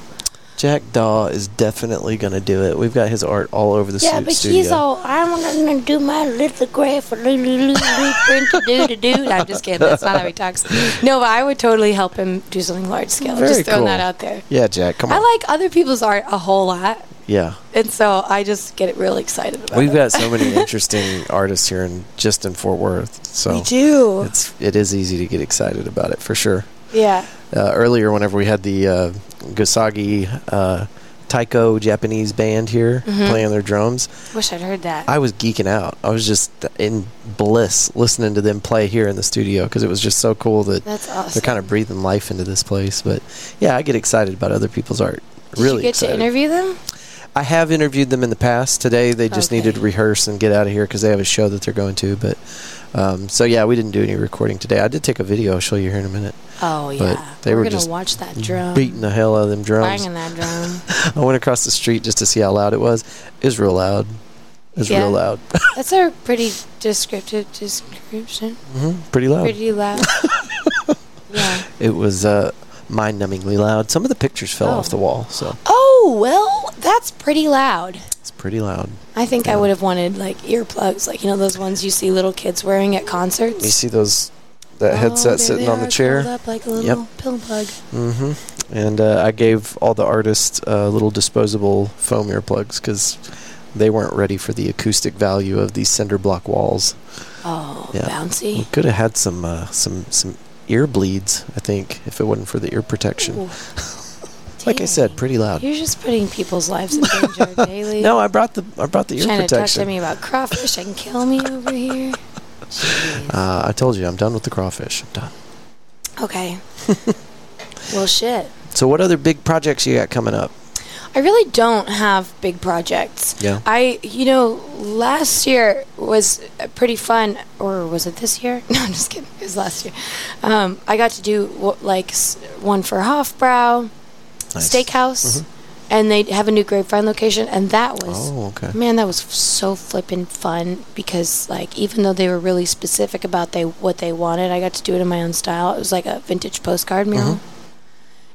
Jack Daw is definitely going to do it. We've got his art all over the Yeah, but studio. he's all, I'm going to do my lithograph for print to do to do. I'm just kidding. That's not how he talks. No, but I would totally help him do something large scale. Very just throwing cool. that out there. yeah, Jack, come on. I like other people's art a whole lot. yeah. And so I just get really excited about. We've it. got so many interesting artists here in just in Fort Worth. So We do. it's it is easy to get excited about it for sure. Yeah. Uh, earlier, whenever we had the uh, Gosagi uh, Taiko Japanese band here Mm-hmm. playing their drums, Wish I'd heard that. I was geeking out. I was just in bliss listening to them play here in the studio because it was just so cool that That's awesome. they're kind of breathing life into this place. But yeah, I get excited about other people's art. Did really you get excited. to interview them? I have interviewed them in the past. Today they just Okay. needed to rehearse and get out of here because they have a show that they're going to. But um, so yeah, we didn't do any recording today. I did take a video. I'll show you here in a minute. Oh But yeah. they we're were gonna just watch that drum. Beating the hell out of them drums. Banging that drum. I went across the street just to see how loud it was. It was real loud. It was Yeah. real loud. That's a pretty descriptive description. hmm Pretty loud. Pretty loud. yeah. It was uh, mind-numbingly loud. Some of the pictures fell Oh. off the wall, so Oh well, that's pretty loud. it's pretty loud. I think I would have wanted like earplugs, like you know those ones you see little kids wearing at concerts. You see those that Oh, headset there sitting on the chair? up like a little pillow plug. Mm-hmm. And uh, I gave all the artists uh, little disposable foam earplugs because they weren't ready for the acoustic value of these cinder block walls. Oh, Yeah. bouncy. We could have had some uh, some some ear bleeds, I think, if it wasn't for the ear protection. Like I said, pretty loud. You're just putting people's lives in danger daily. No, I brought the I brought the ear trying to talk to me about crawfish and kill me over here. Uh, I told you I'm done with the crawfish. I'm done. okay. well, shit. So, what other big projects you got coming up? I really don't have big projects. Yeah. I, you know, last year was pretty fun, or was it this year? No, I'm just kidding. It was last year. Um, I got to do like one for Hofbrau Nice. Steakhouse, Mhm. and they have a new Grapevine location, and that was Oh, okay. man, that was so flippin' fun because like even though they were really specific about they what they wanted, I got to do it in my own style. It was like a vintage postcard mural,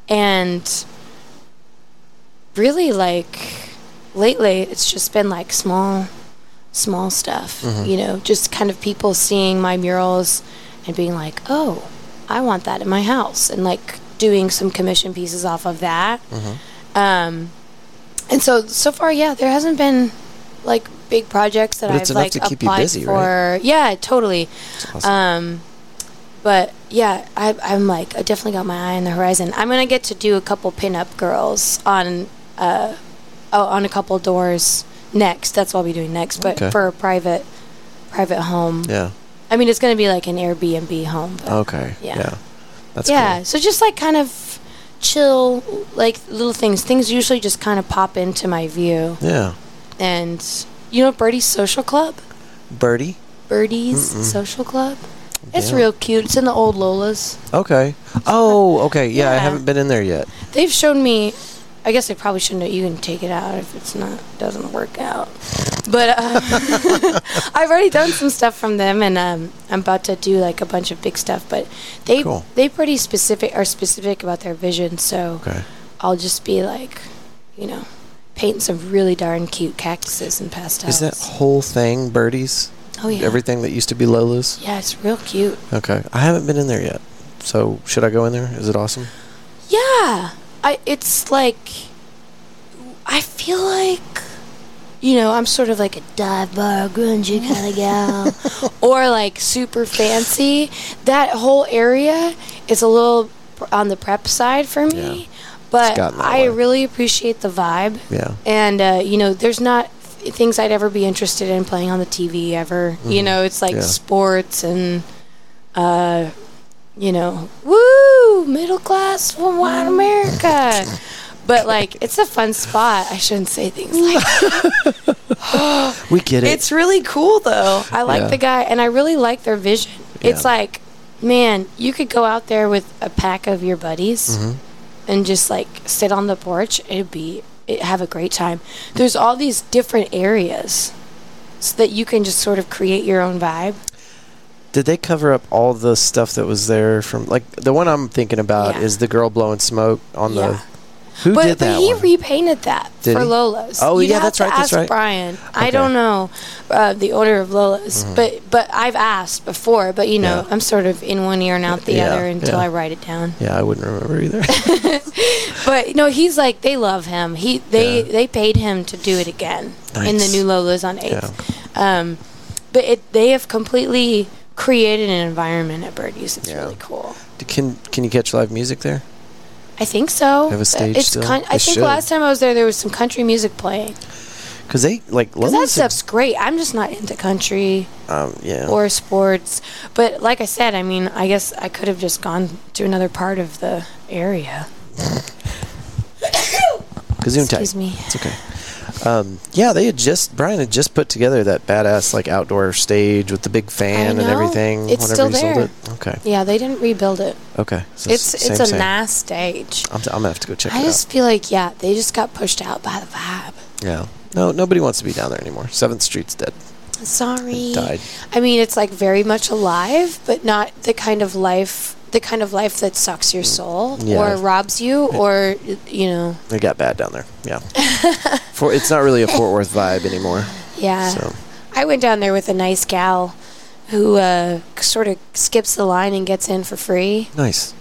and really like lately it's just been like small small stuff you know just kind of people seeing my murals and being like oh i want that in my house and like doing some commission pieces off of that um and so so far yeah there hasn't been like big projects that i've like to keep you applied busy, for right? yeah totally awesome. um, but yeah, I, I'm like, I definitely got my eye on the horizon. I'm gonna get to do a couple pinup girls on, uh, on a couple doors next. That's what I'll be doing next. But Okay. for a private, private home. yeah. I mean, it's gonna be like an Airbnb home. But Okay. Yeah. Yeah. That's yeah. cool. So just like kind of chill, like little things. Things usually just kind of pop into my view. Yeah. And you know, Birdie's Social Club. Birdie. Birdie's Mm-mm. Social Club. It's Yeah. real cute. It's in the old Lola's. Okay. Oh, okay. Yeah, I haven't been in there yet. They've shown me. I guess they probably shouldn't. You can take it out if it's not doesn't work out. But uh, I've already done some stuff from them, and um, I'm about to do like a bunch of big stuff. But they Cool. they pretty specific are specific about their vision. So Okay. I'll just be like, you know, painting some really darn cute cactuses and pastels. Is that whole thing Birdie's? oh yeah Everything that used to be Lola's? Yeah, it's real cute. Okay. I haven't been in there yet. So, should I go in there? Is it awesome? Yeah, I. It's like I feel like you know I'm sort of like a dive bar grungy kind of gal, or like super fancy. That whole area is a little on the prep side for me, Yeah. but I way. really appreciate the vibe. Yeah. And uh, you know, there's not things I'd ever be interested in playing on the TV ever. You Mhm. know, it's like Yeah. sports and uh, you know, woo, middle class from white America. But like, it's a fun spot. I shouldn't say things like. We get it. It's really cool though. I like Yeah. the guy, and I really like their vision. It's like, man, you could go out there with a pack of your buddies Mhm. and just like sit on the porch. It'd be it, have a great time. There's all these different areas, so that you can just sort of create your own vibe. Did they cover up all the stuff that was there from like the one I'm thinking about Yeah. is the girl blowing smoke on Yeah. the Who but, did but that he one? repainted that Did for he? Lola's. Oh, You'd yeah, have that's to right, that's Ask right. Brian. I Okay. don't know uh, the order of Lola's, Mm-hmm. but but I've asked before. But you know, Yeah. I'm sort of in one ear and out the Yeah, other until yeah. I write it down. Yeah, I wouldn't remember either. But no, he's like they love him. He they Yeah. they paid him to do it again in the Nice. new Lola's on Eighth. Um, but it they have completely created an environment at Birdie's. It's Yeah. really cool. can can you catch live music there? I think so. Have a stage it's still? Con- I think should. last time I was there, there was some country music playing. Because they like Because that stuff's great. I'm just not into country Um, yeah. or sports. But like I said, I mean, I guess I could have just gone to another part of the area. Excuse me. It's okay. Um, yeah, they had just Brian had just put together that badass like outdoor stage with the big fan and everything. It's still there. it. Okay. Yeah, they didn't rebuild it. Okay. So It's same, it's a same. nice stage. I'm, t- I'm gonna have to go check I it just feel like yeah, they just got pushed out by the vibe. Yeah. No, nobody wants to be down there anymore. Seventh Street's dead. Sorry. Died. I mean, it's like very much alive, but not the kind of life the kind of life that sucks your soul Yeah. or robs you or you know It got bad down there. Yeah. For it's not really a Fort Worth vibe anymore. yeah So i went down there with a nice gal who uh, sort of skips the line and gets in for free nice.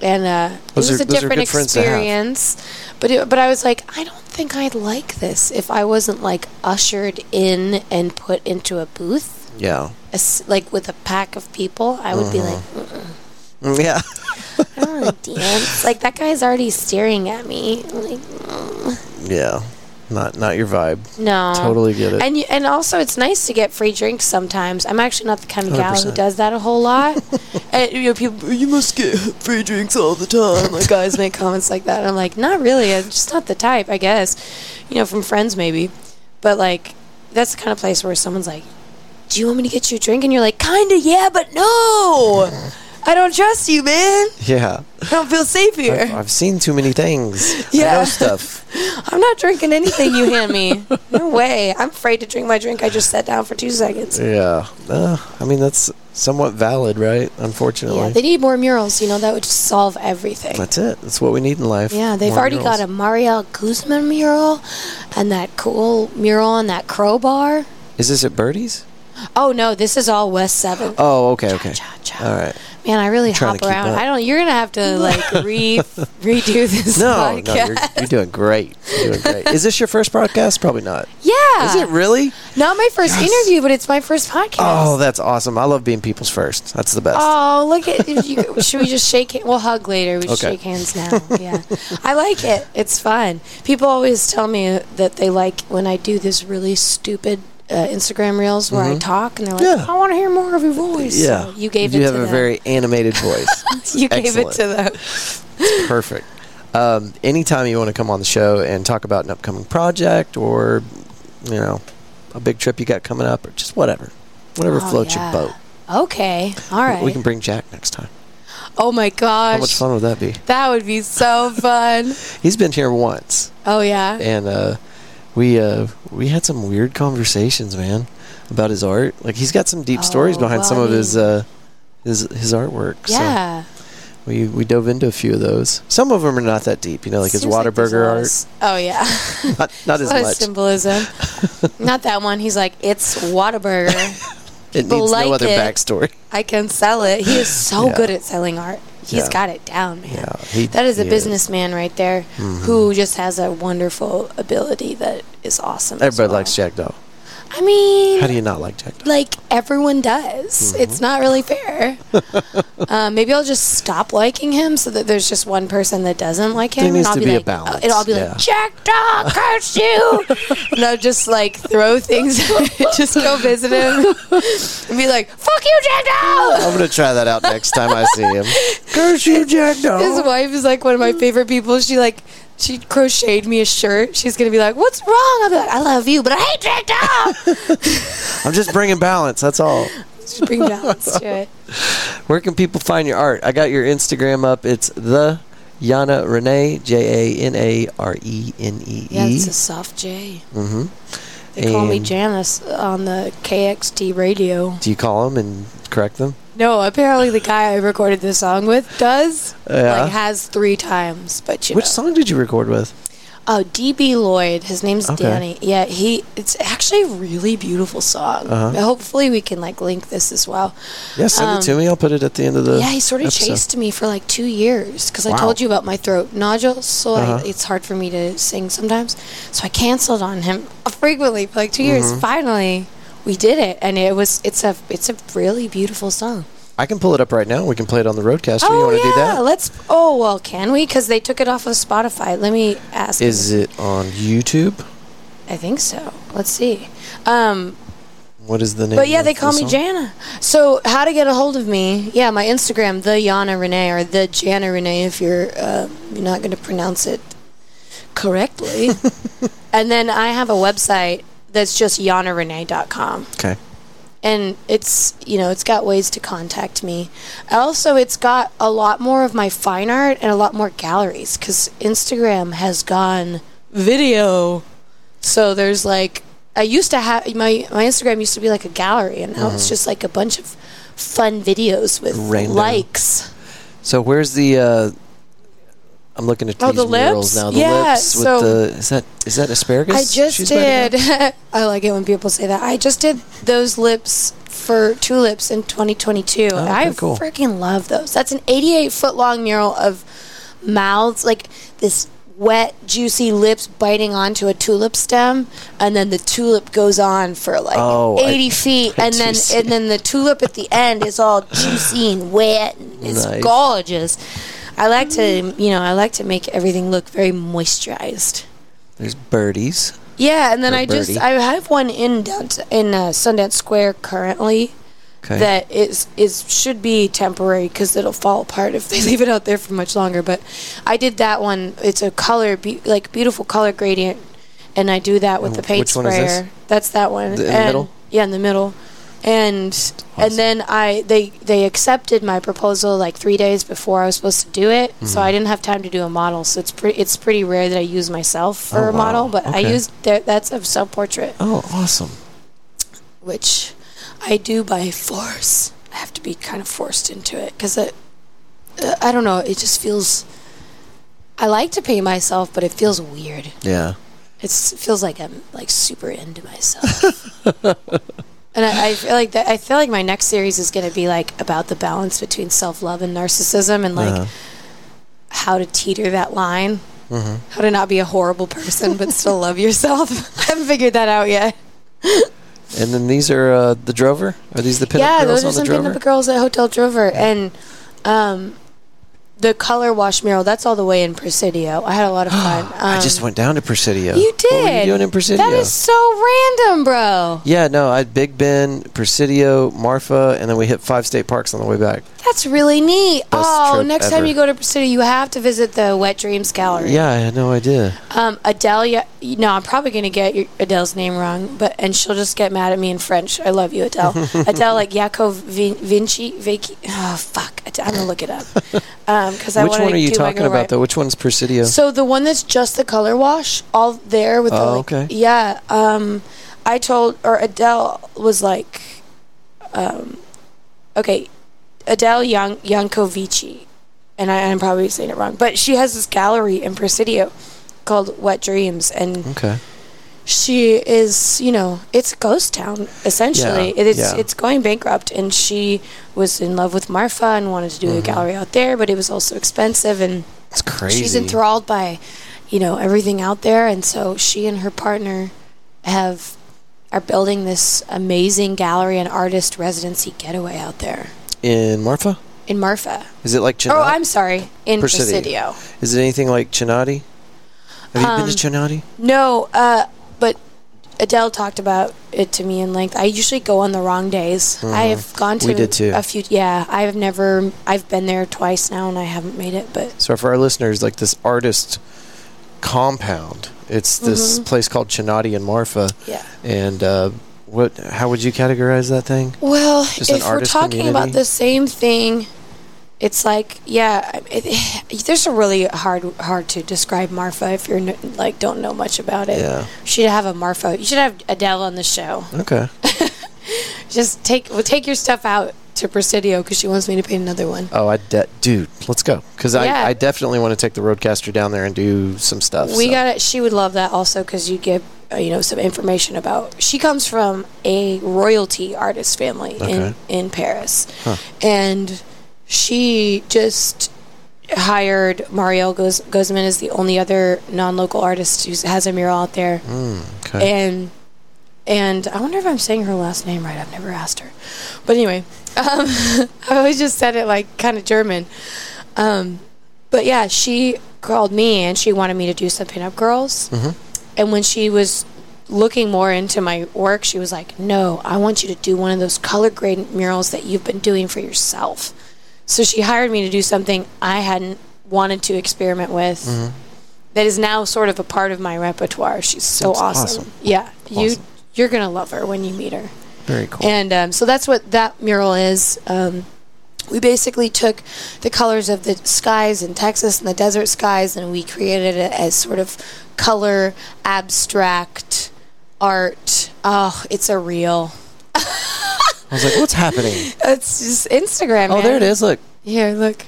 and uh, it was are- a different good friends to have. experience but it, but i was like i don't think i'd like this if i wasn't like ushered in and put into a booth Yeah. as, like with a pack of people i would be like Mm, Yeah. I don't want to dance. Like that guy's already staring at me. Like, mm, Yeah. Not not your vibe. no. Totally get it. And you, and also, it's nice to get free drinks sometimes. I'm actually not the kind of gal who 100%. does that a whole lot. and you know, people, you must get free drinks all the time. Like guys make comments like that. And I'm like, not really. I'm just not the type. I guess, you know, from friends maybe. But like, that's the kind of place where someone's like, "Do you want me to get you a drink?" And you're like, "Kinda, yeah, but no." I don't trust you, man. yeah. I don't feel safe here. I've, I've seen too many things. I Yeah. know stuff. I'm not drinking anything you hand me. No way. I'm afraid to drink my drink I just sat down for two seconds. Yeah. Uh, I mean, that's somewhat valid, right? Unfortunately. Yeah, they need more murals. You know, that would just solve everything. that's it. That's what we need in life. Yeah, they've More already murals. got a Mariel Guzman mural and that cool mural on that crowbar. Is this at Birdie's? Oh no, this is all West Seventh. Oh, okay, okay. Cha, cha. All right. Man, I really hop around. I don't. You're gonna have to like re redo this No, podcast. no, you're, you're doing great. You're doing great. Is this your first podcast? Probably not. yeah. Is it really? Not my first Yes. interview, but it's my first podcast. Oh, that's awesome. I love being people's first. That's the best. Oh, look at you. Should we just shake hands? We'll hug later. We should Okay. shake hands now. Yeah. I like it. It's fun. People always tell me that they like when I do this really stupid uh, Instagram reels where I talk and they're like, Mm-hmm. Yeah. I want to hear more of your voice. yeah. So you gave you it have to a them. very animated voice. you gave it to them. Perfect. Um, anytime you want to come on the show and talk about an upcoming project or, you know, a big trip you got coming up or just whatever. Whatever Oh, floats yeah. your boat. Okay. All right. We can bring Jack next time. oh my gosh. How much fun would that be? That would be so fun. He's been here once. oh yeah. and uh, we uh, we had some weird conversations, man, about his art. Like he's got some deep stories Oh, behind well, some I of his uh, his his artwork. Yeah. So we we dove into a few of those. Some of them are not that deep, you know, like his Seems like a Whataburger of art. Oh yeah. Not not as a lot of much. symbolism. Not that one. He's like, it's Whataburger. It people needs like no other it. backstory. I can sell it. He is so Yeah. good at selling art. He's Yeah. got it down, man. Yeah, he- that is a businessman right there Mm-hmm. who just has a wonderful ability that is awesome. Everybody well. likes Jack Doe. I mean, How do you not like Jack like everyone does. Mm-hmm. It's not really fair. um, maybe I'll just stop liking him so that there's just one person that doesn't like him. There needs and I'll to be be a like, balance, and I'll be yeah. like, Jack Dog, curse you! and I'll just like throw things, just go visit him, and be like, fuck you, Jack Dog! I'm gonna try that out next time I see him. Curse you, Jack His wife is like one of my favorite people. She like she crocheted me a shirt. She's gonna be like, "What's wrong?" I'll be like, "I love you, but I hate Dog." I'm just bringing balance. That's all. Just bring balance to it. Where can people find your art? I got your Instagram up. It's the Jana Renee J A N A R E N E Yeah, E. it's a soft J. Mm-hmm. They call me Janice on the KXT radio. Do you call them and correct them? No, apparently the guy I recorded this song with does. Yeah. Like has three times, but you Which know. song did you record with? Oh, DB Lloyd. His name's Okay. Danny. Yeah, he. It's actually a really beautiful song. Uh-huh. Hopefully, we can like link this as well. Yeah, send it to me. I'll put it at the end of the. Um, yeah, he sort of episode. chased me for like two years because I told you about my throat nodules, so Uh-huh. I, it's hard for me to sing sometimes. So I canceled on him frequently for like 2 Mm-hmm. years. Finally, we did it, and it was it's a it's a really beautiful song. I can pull it up right now. We can play it on the RodeCaster. you oh want to yeah, do that? let's. Oh well, can we? Because they took it off of Spotify. Let me ask. Is it on YouTube? I think so. Let's see. Um, What is the name? But yeah, they the call me song? Jana. So how to get a hold of me? Yeah, my Instagram, the Jana Renee, or the Jana Renee, if you're uh, you're not going to pronounce it correctly. and then I have a website that's just janarenee.com. Okay. And it's you know it's got ways to contact me. Also, it's got a lot more of my fine art and a lot more galleries because Instagram has gone video. So there's like I used to have my my Instagram used to be like a gallery, and now it's just like a bunch of fun videos with Random. likes. So where's the? uh I'm looking at Oh, these the murals lips? now. The Yeah, lips with so- the is that is that asparagus? I just did. I like it when people say that. I just did those lips for tulips in 2022. Oh, okay, I cool. freaking love those. That's an 88 foot long mural of mouths, like this wet, juicy lips biting onto a tulip stem, and then the tulip goes on for like Oh, I- 80 feet, I and then and then the tulip at the end is all juicy and wet. And it's Nice. gorgeous. I like to, you know, I like to make everything look very moisturized. There's birdies. Yeah, and then I just. I have one in downtown, in uh, Sundance Square currently Okay. that is is should be temporary because it'll fall apart if they leave it out there for much longer. But I did that one. It's a color be- like beautiful color gradient, and I do that with And the paint which one is sprayer. this? That's that one. The- in the middle? Yeah, in the middle. And Awesome. and then I they they accepted my proposal like three days before I was supposed to do it, Mm-hmm. so I didn't have time to do a model. So it's pretty it's pretty rare that I use myself for Oh, a model, wow. but I Okay. used that that's a self portrait oh, awesome. which I do by force. I have to be kind of forced into it because it, uh, I don't know. It just feels. I like to paint myself, but it feels weird. Yeah. It's, it feels like I'm like super into myself. and I, I feel like that. I feel like my next series is going to be like about the balance between self love and narcissism, and like Uh-huh. how to teeter that line. Mhm. How to not be a horrible person but still love yourself. I haven't figured that out yet. And then these are uh, the Drover. Are these the pinup yeah, girls those are some the pinup girls at Hotel Drover, and um, the color wash mural. That's all the way in Presidio. I had a lot of fun. Um, I just went down to Presidio. You did. What were you doing in Presidio? That is so random, bro. yeah, no, I had Big Bend, Presidio, Marfa, and then we hit five state parks on the way back. That's really neat. Best oh, trip next ever. time you go to Presidio, you have to visit the Wet Dreams Gallery. Yeah, I had no idea. Um, Adele. Yeah, no, I'm probably gonna get your, Adele's name wrong, but and she'll just get mad at me in French. I love you, Adele. Adele, like Jaco Vin- Vinci, Vicky. Oh fuck, I'm gonna look it up because I Which one are you talking about, right. though? Which one's Presidio? So the one that's just the color wash, all there with the Oh, like, okay. yeah. Um, I told or Adele was like, um, okay, Adele Yan- Yankovici, and I, I'm probably saying it wrong, but she has this gallery in Presidio called Wet Dreams, and okay. she is, you know, it's a ghost town essentially. Yeah, it's yeah. it's going bankrupt, and she was in love with Marfa and wanted to do Mm-hmm. a gallery out there, but it was also expensive and It's crazy. she's enthralled by you know everything out there and so she and her partner have are building this amazing gallery and artist residency getaway out there in Marfa? in Marfa. Is it like Chinati? Oh, I'm sorry, in Presidio. Presidio. Is it anything like Chinati? Have you Um, been to Chinati? No, uh, but Adele talked about it to me in length. I usually go on the wrong days. I have gone to. We did too. a few. Yeah, I've never. I've been there twice now, and I haven't made it. But So for our listeners, like this artist compound, it's this Mm-hmm. place called Chinati in Marfa. yeah. And uh, what? How would you categorize that thing? Well, Just if we're talking about the same thing, it's like yeah, it, there's a really hard hard to describe Marfa if you're n- like don't know much about it. Yeah. You should have a Marfa. You should have Adele on the show. Okay. Just take well, take your stuff out to Presidio because she wants me to paint another one. Oh, I de- dude, let's go because Yeah. I, I definitely want to take the RodeCaster down there and do some stuff. We so. got it. She would love that also because you give uh, you know some information about. She comes from a royalty artist family Okay. in in Paris, and she just hired Marielle Goz- Guzman as the only other non-local artist who has a mural out there, Mm, okay. and and I wonder if I'm saying her last name right. I've never asked her, but anyway, um, I always just said it like kind of German. Um, but yeah, she called me and she wanted me to do some pinup girls. Mhm. And when she was looking more into my work, she was like, "No, I want you to do one of those color grade murals that you've been doing for yourself." So she hired me to do something I hadn't wanted to experiment with. that is now sort of a part of my repertoire. She's so awesome. awesome. Yeah, you Awesome. You're gonna love her when you meet her. Very cool. And um, so that's what that mural is. Um, we basically took the colors of the skies in Texas and the desert skies, and we created it as sort of color abstract art. Oh, it's a reel. I was like, what's happening? It's just Instagram. Oh, man. there it is. Look. Here, look.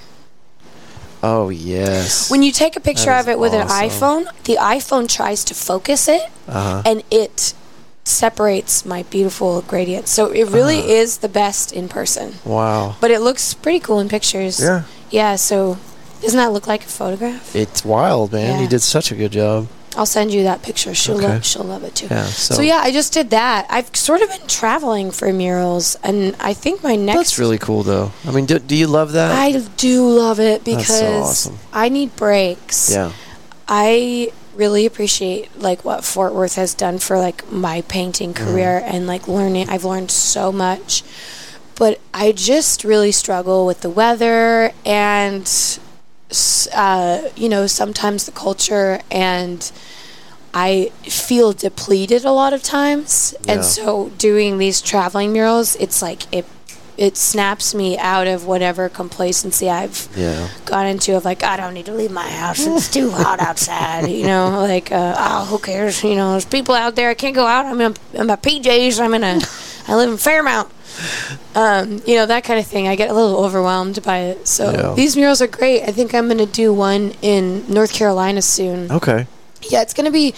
Oh yes. When you take a picture of it with an iPhone, the iPhone tries to focus it, uh-huh. and it separates my beautiful gradient. So it really Uh-huh. is the best in person. Wow. But it looks pretty cool in pictures. Yeah. Yeah, so doesn't that look like a photograph? It's wild, man. Yeah. You did such a good job. I'll send you that picture. She'll Okay. love she'll love it too. Yeah. So, So, yeah, I just did that. I've sort of been traveling for murals and I think my next that's really cool, though. I mean, do, do you love that? I do love it because so awesome. I need breaks. yeah. I really appreciate like what Fort Worth has done for like my painting Mm-hmm. career and like learning. I've learned so much, but I just really struggle with the weather and uh, you know sometimes the culture and. I feel depleted a lot of times, Yeah. and so doing these traveling murals, it's like it it snaps me out of whatever complacency I've Yeah. got into of like I don't need to leave my house. It's too hot outside. You know, like uh, oh, who cares? You know, there's people out there. I can't go out. I'm in, in my PJs. I'm in a. I live in Fairmount. Um, you know that kind of thing. I get a little overwhelmed by it. So Yeah. these murals are great. I think I'm gonna do one in North Carolina soon. Okay. Yeah, it's going to be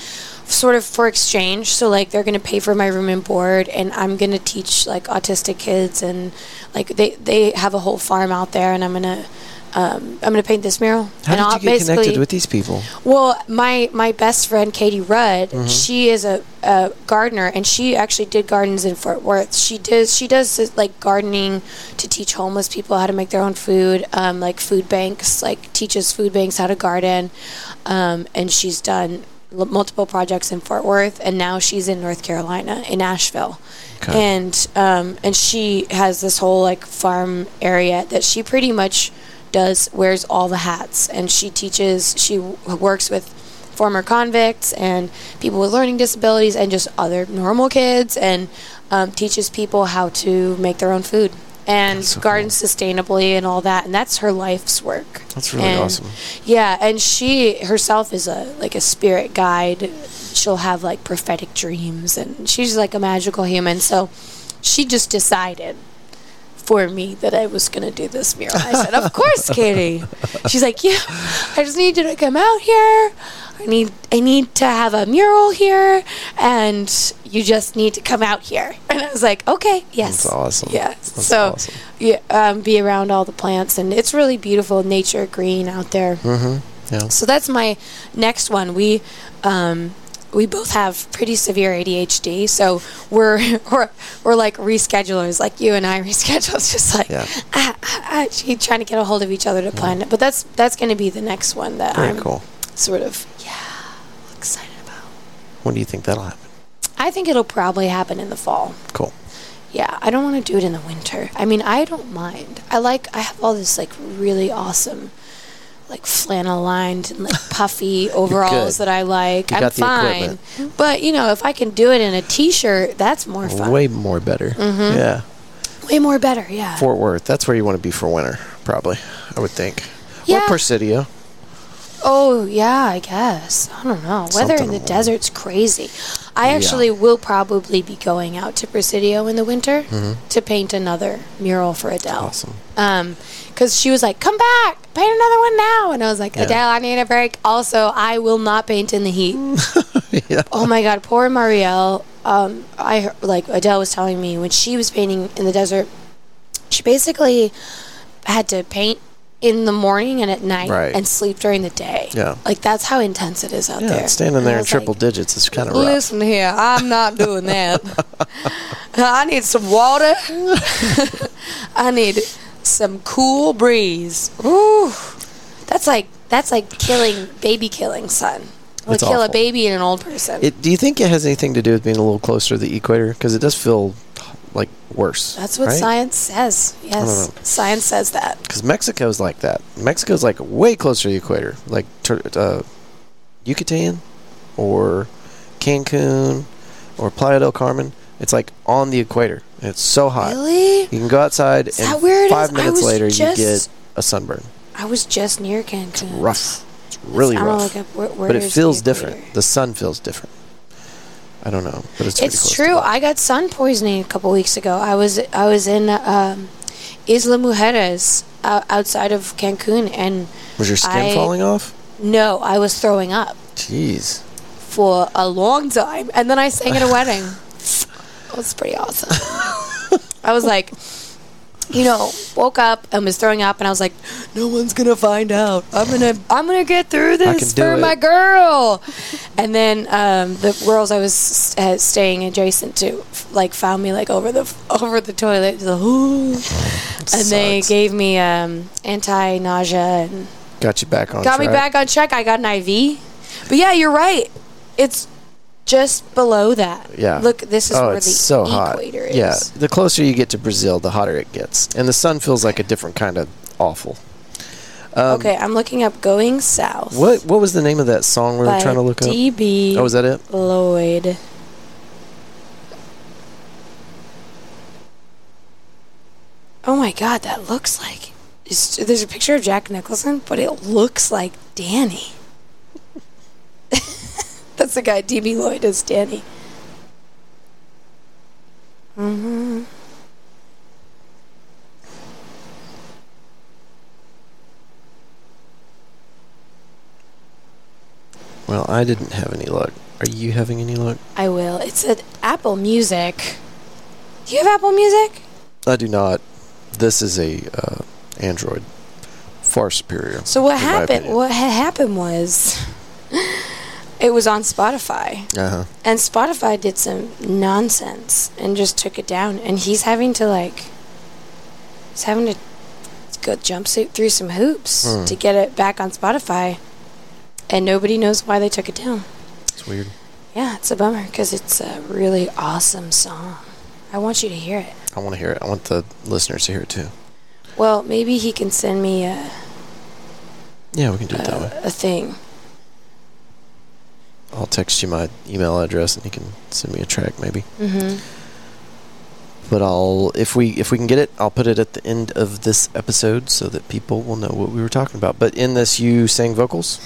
sort of for exchange. So like they're going to pay for my room and board and I'm going to teach like autistic kids and like they they have a whole farm out there and I'm going to um, I'm going to paint this mural. How and did I'll you get connected with these people? well, my my best friend Katie Rudd, Mm-hmm. she is a, a gardener, and she actually did gardens in Fort Worth. She does she does like gardening to teach homeless people how to make their own food, um, like food banks, like teaches food banks how to garden, um, and she's done multiple projects in Fort Worth, and now she's in North Carolina in Asheville. Okay. And um, and she has this whole like farm area that she pretty much does wears all the hats and she teaches she w- works with former convicts and people with learning disabilities and just other normal kids and um, teaches people how to make their own food and so garden sustainably and all that and that's her life's work That's really And- awesome. yeah and she herself is a like a spirit guide she'll have like prophetic dreams and she's like a magical human so she just decided for me that I was going to do this mural. I said, "Of course, Katie." She's like, "Yeah, I just need you to come out here. I need I need to have a mural here, and you just need to come out here." And I was like, "Okay, yes, That's awesome. yeah." That's so, awesome. yeah, um, be around all the plants, and it's really beautiful, nature green out there. Mm-hmm. Yeah. So that's my next one. We um, we both have pretty severe ADHD, so we're we're, we're like reschedulers, like you and I reschedule. It's just like Yeah. ah, ah, ah, trying to get a hold of each other to plan it. But that's that's going to be the next one that Very I'm cool. sort of excited about. When do you think that'll happen? I think it'll probably happen in the fall. Cool. Yeah, I don't want to do it in the winter. I mean, I don't mind. I like I have all this like really awesome like flannel lined and like puffy overalls that I like. You I'm fine. equipment. But, you know, if I can do it in a t-shirt, that's more fun. Way more better. Mm-hmm. Yeah. Way more better, yeah. Fort Worth. That's where you want to be for winter, probably. I would think. Yeah. Or Presidio. Oh yeah, I guess. I don't know. Weather in the along- desert's crazy. I actually will probably be going out to Presidio in the winter to paint another mural for Adele. Awesome. Um, because she was like, "Come back, paint another one now," and I was like. "Adele, I need a break." Also, I will not paint in the heat. yeah. Oh my God, poor Marielle. Um, I like Adele was telling me when she was painting in the desert, she basically had to paint in the morning and at night Right. and sleep during the day. Yeah. like that's how intense it is out Yeah, there. standing there in triple like, digits is kind of rough. Listen here, I'm not doing that. I need some water. I need some cool breeze. Ooh, that's like that's like killing baby killing, son. Like It's kill a baby and an old person. It, do you think it has anything to do with being a little closer to the equator? Because it does feel like worse. That's what right? science says. Yes, science says that. Because Mexico's like that. Mexico's like way closer to the equator, like uh, Yucatan or Cancun or Playa del Carmen. It's like on the equator. It's so hot. Really? You can go outside, Is and that where it five? Minutes later, just- you get a sunburn. I was just near Cancun. Rough. It's really I don't rough. where, where but it feels different. The sun feels different. I don't know, but it's pretty It's true. I got sun poisoning a couple weeks ago. I was I was in um, Isla Mujeres uh, outside of Cancun, and Was your skin I- falling off? no, I was throwing up Jeez. for a long time, and then I sang at a wedding. It was pretty awesome. I was like, you know, woke up and was throwing up, and I was like, no one's gonna find out. I'm gonna, I'm gonna get through this for it. my girl. And then um, the girls I was uh, staying adjacent to, like, found me like over the over the toilet, the, "Ooh." and they gave me um, anti nausea and Got you back on got me back on track. I got an IV. But yeah, you're right. It's just below that. Yeah. Look, this is oh, where it's the so hot. equator is. Yeah, the closer you get to Brazil, the hotter it gets, and the sun feels like a different kind of awful. Um, okay, I'm looking up "Going South." What What was the name of that song we were trying to look up? DB Oh, was that it? Lloyd. Oh my God, that looks like. There's a picture of Jack Nicholson, but it looks like Danny. That's the guy. DB Lloyd is Danny. hmm Well, I didn't have any luck. Are you having any luck? I will. It's at Apple Music. Do you have Apple Music? I do not. This is a uh, Android, far superior. So what happened? What had happened was, it was on Spotify, Uh huh. and Spotify did some nonsense and just took it down. And he's having to like, he's having to go jumpsuit through some hoops Hmm. to get it back on Spotify, and nobody knows why they took it down. It's weird. Yeah, it's a bummer because it's a really awesome song. I want you to hear it. I want to hear it. I want the listeners to hear it too. Well, maybe he can send me a, Yeah, we can do it that way. a, a thing. I'll text you my email address and you can send me a track maybe. hmm But I'll if we if we can get it, I'll put it at the end of this episode so that people will know what we were talking about. But in this, you sang vocals.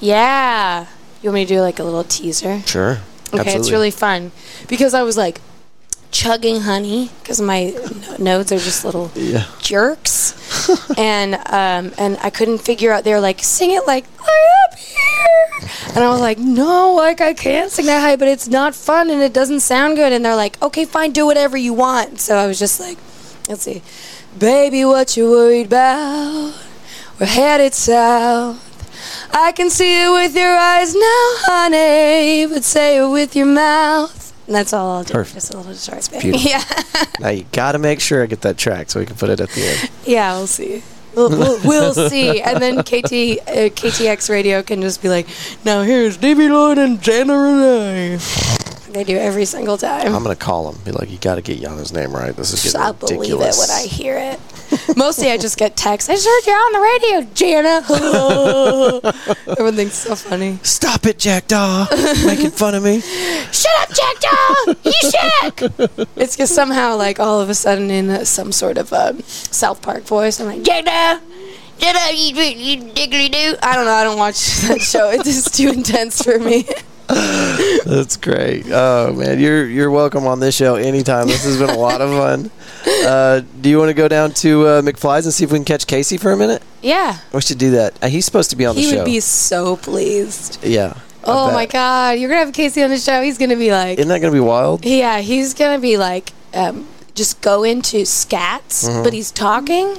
Yeah. You want me to do like a little teaser? Sure. Okay, it's really fun because I was like chugging honey because my nodes are just little yeah. jerks, and um, and I couldn't figure out. They were like, "Sing it like I up here," and I was like, "No, like I can't sing that high, but it's not fun and it doesn't sound good." And they're like, "Okay, fine, do whatever you want." So I was just like, "Let's see, baby, what you worried about? We're headed south." I can see it with your eyes now, honey, but say it with your mouth. And that's all I'll do. Perfect. Just a little short. Yeah. Now you got to make sure I get that track so we can put it at the end. Yeah, we'll see. We'll, see. And then KT, uh, KTX radio can just be like, now here's Davy Lloyd and Jana Renee. They do every single time. I'm gonna call him. Be like, you got to get Jana's name right. This is getting I'll believe it when I hear it. Mostly I just get texts. I just heard you're on the radio, Jana. Everyone thinks so funny. Stop it, Jackdaw! Making fun of me. Shut up, Jackdaw! You shook! It's just somehow like all of a sudden in uh, some sort of um, South Park voice. I'm like, Jackdaw! Up, you, you diggly do. I don't know. I don't watch that show. It's just too intense for me. That's great. Oh man, you're you're welcome on this show anytime. This has been a lot of fun. Uh, do you want to go down to uh, McFly's and see if we can catch Casey for a minute? Yeah. We should do that. Uh, he's supposed to be on the show. He would be so pleased. yeah. Oh my god, you're gonna have Casey on the show. He's gonna be like, Isn't that going to be wild? yeah, he's gonna be like, um, just go into scats, Mm-hmm. but he's talking.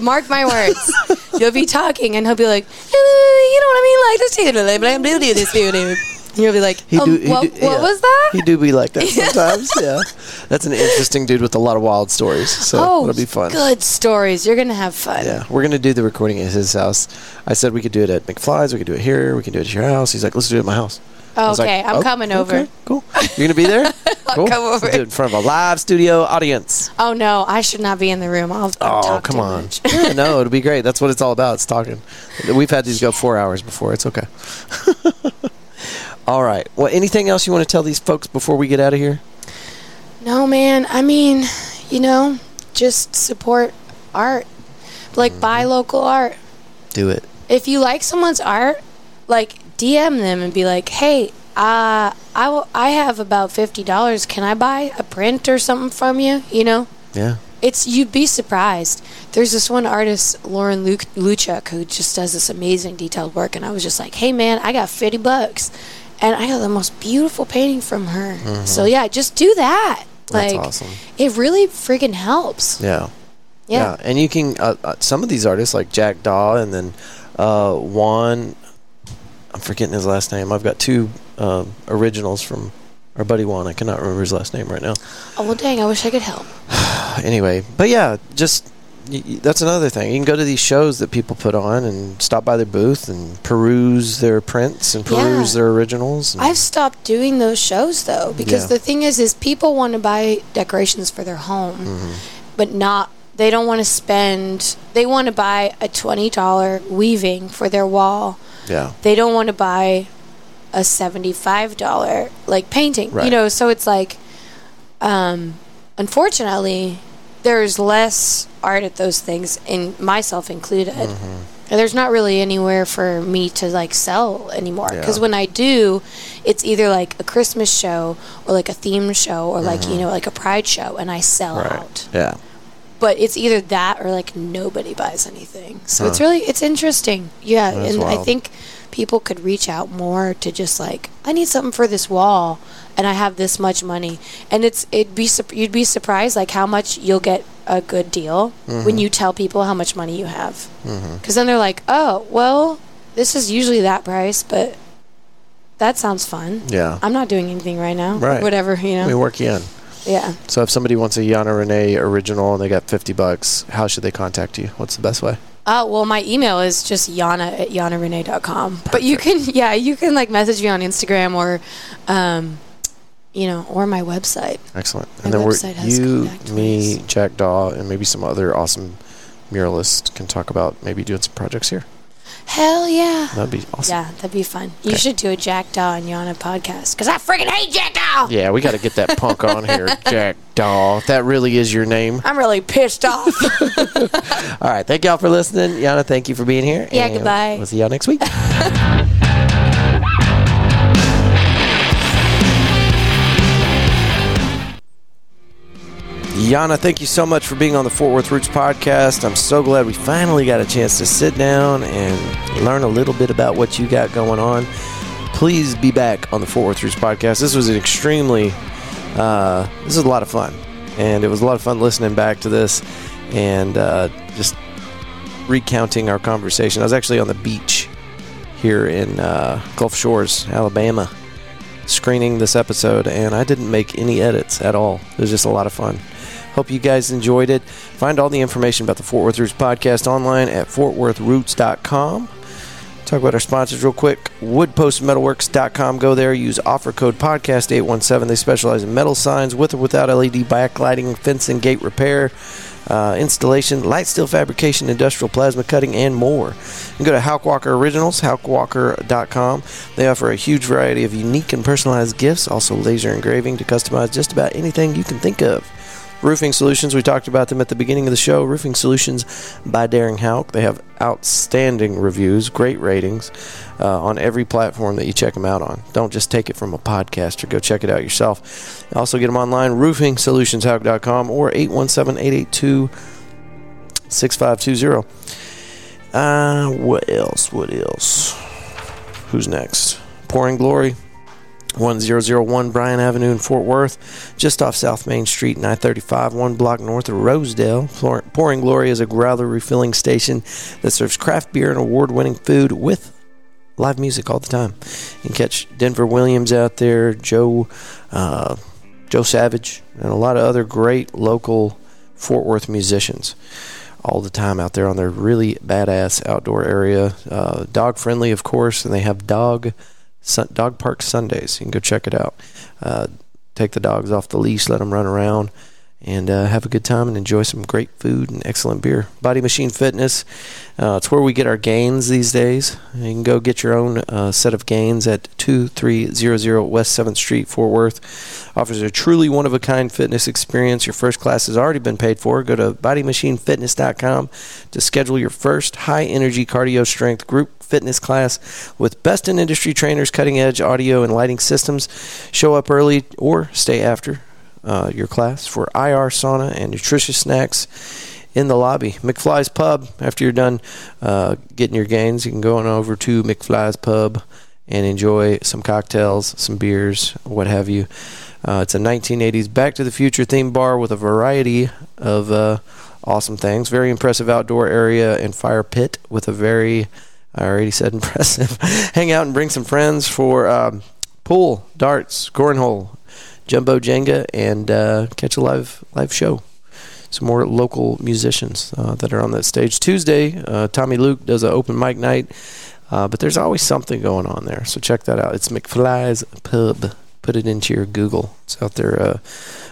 Mark my words. You'll be talking, and he'll be like, "Eh, you know what I mean? Like this, blah, do this, do this." And you'll be like, He um, do- he what, do- what yeah. was that? He do be like that sometimes. yeah. That's an interesting dude with a lot of wild stories. So oh, it'll be fun. good stories. You're gonna have fun. Yeah, we're gonna do the recording at his house. I said we could do it at McFly's. We could do it here. We can do it at your house. He's like, let's do it at my house. Was like, Okay, I'm "Oh, coming over. okay, cool. You're gonna be there. cool. come over. Let's do it in front of a live studio audience. Oh no, I should not be in the room. I'll, I'll Oh, come on. yeah, no, it'll be great. That's what it's all about. It's talking. We've had these go four hours before. It's okay. all right. Well, anything else you want to tell these folks before we get out of here? No, man. I mean, you know, just support art. Like Mm-hmm. buy local art. Do it. If you like someone's art, like DM them and be like, "Hey, uh, I will, I have about fifty dollars. Can I buy a print or something from you?" You know, Yeah. it's you'd be surprised. There's this one artist, Lauren Luke, Luchuk, who just does this amazing detailed work, and I was just like, "Hey, man, I got fifty bucks." And I got the most beautiful painting from her. So yeah, just do that. Mm-hmm. That's Like, awesome. it really freaking helps. Yeah. Yeah. and you can uh, uh, some of these artists like Jack Daw and then uh, Juan. I'm forgetting his last name. I've got two um, originals from our buddy Juan. I cannot remember his last name right now. Oh well, dang! I wish I could help. Anyway, but yeah, just y- y- that's another thing. You can go to these shows that people put on and stop by their booth and peruse their prints and peruse Yeah. their originals. and- I've stopped doing those shows though because Yeah. the thing is, is people want to buy decorations for their home, Mm-hmm. but not. They don't want to spend. They want to buy a twenty dollar weaving for their wall. Yeah, They don't want to buy a seventy five dollar like painting. Right. You know, so it's like, um, unfortunately, there's less art at those things, and myself included. Mm-hmm. And there's not really anywhere for me to like sell anymore because Yeah. when I do, it's either like a Christmas show or like a theme show or like you know like a Pride show, and I sell Mm-hmm. right. out. Yeah, But it's either that or like nobody buys anything. So it's really it's interesting. Yeah, That's and I think people could reach out more to just like I need something for this wall, and I have this much money, and it's it'd be you'd be surprised like how much you'll get a good deal Mm-hmm. when you tell people how much money you have, because then they're like, oh well, this is usually that price, but that sounds fun. yeah. I'm not doing anything right now. Right. Whatever you know. We work you in. Yeah. So if somebody wants a Jana Renee original and they got 50 bucks, how should they contact you? What's the best way? Uh, well, my email is just jana at janarenee.com. But you can, yeah, you can like message me on Instagram or, um, you know, or my website. Excellent. My And then we're, you, me. Jack Daw, and maybe some other awesome muralists can talk about maybe doing some projects here. Hell yeah. That'd be awesome. Yeah, that'd be fun. You Okay. should do a Jack Daw and Jana podcast because I freaking hate Jack Daw. Yeah, we got to get that punk on here, Jack Daw. If that really is your name. I'm really pissed off. All right. Thank y'all for listening. Jana, thank you for being here. Yeah, and goodbye. We'll see y'all next week. Jana, thank you so much for being on the Fort Worth Roots podcast. I'm so glad we finally got a chance to sit down and learn a little bit about what you got going on. Please be back on the Fort Worth Roots podcast. This was an extremely, uh, this is a lot of fun, and it was a lot of fun listening back to this and uh, just recounting our conversation. I was actually on the beach here in uh, Gulf Shores, Alabama, screening this episode, and I didn't make any edits at all. It was just a lot of fun. Hope you guys enjoyed it. Find all the information about the Fort Worth Roots podcast online at fortworthroots.com. Talk about our sponsors real quick. Woodpostmetalworks.com. Go there. Use offer code podcast 817. They specialize in metal signs with or without LED backlighting, fence and gate repair, uh, installation, light steel fabrication, industrial plasma cutting, and more. Can go to Hauk Walker Originals, halkwalker.com. They offer a huge variety of unique and personalized gifts, also laser engraving to customize just about anything you can think of. Roofing Solutions, we talked about them at the beginning of the show. Roofing Solutions by Darren Hauk. They have outstanding reviews, great ratings uh, on every platform that you check them out on. Don't just take it from a podcaster. Go check it out yourself. Also get them online, roofingsolutionshauk.com or 817-882-6520. Uh, what else? What else? Who's next? Pouring Glory. 1001 Bryan Avenue in Fort Worth, just off South Main Street and I 35, one block north of Rosedale. Pouring Glory is a growler refilling station that serves craft beer and award winning food with live music all the time. You can catch Denver Williams out there, Joe, uh, Joe Savage, and a lot of other great local Fort Worth musicians all the time out there on their really badass outdoor area. Uh, dog friendly, of course, and they have dog Dog Park Sundays. You can go check it out. Uh, take the dogs off the leash, let them run around, and uh, have a good time and enjoy some great food and excellent beer. Body Machine Fitness, uh, it's where we get our gains these days. You can go get your own uh, set of gains at 2300 West 7th Street, Fort Worth. Offers a truly one of a kind fitness experience. Your first class has already been paid for. Go to bodymachinefitness.com to schedule your first high energy cardio strength group fitness class with best in industry trainers, cutting edge audio and lighting systems. Show up early or stay after uh, your class for IR sauna and nutritious snacks in the lobby. McFly's Pub. After you're done uh, getting your gains, you can go on over to McFly's Pub and enjoy some cocktails, some beers, what have you. Uh, it's a 1980s Back to the Future theme bar with a variety of uh, awesome things. Very impressive outdoor area and fire pit with a very, I already said impressive. Hang out and bring some friends for um, pool, darts, cornhole, Jumbo Jenga and uh, catch a live live show. Some more local musicians uh, that are on that stage. Tuesday, uh, Tommy Luke does an open mic night, uh, but there's always something going on there. So check that out. It's McFly's Pub. Put it into your Google. It's out there uh,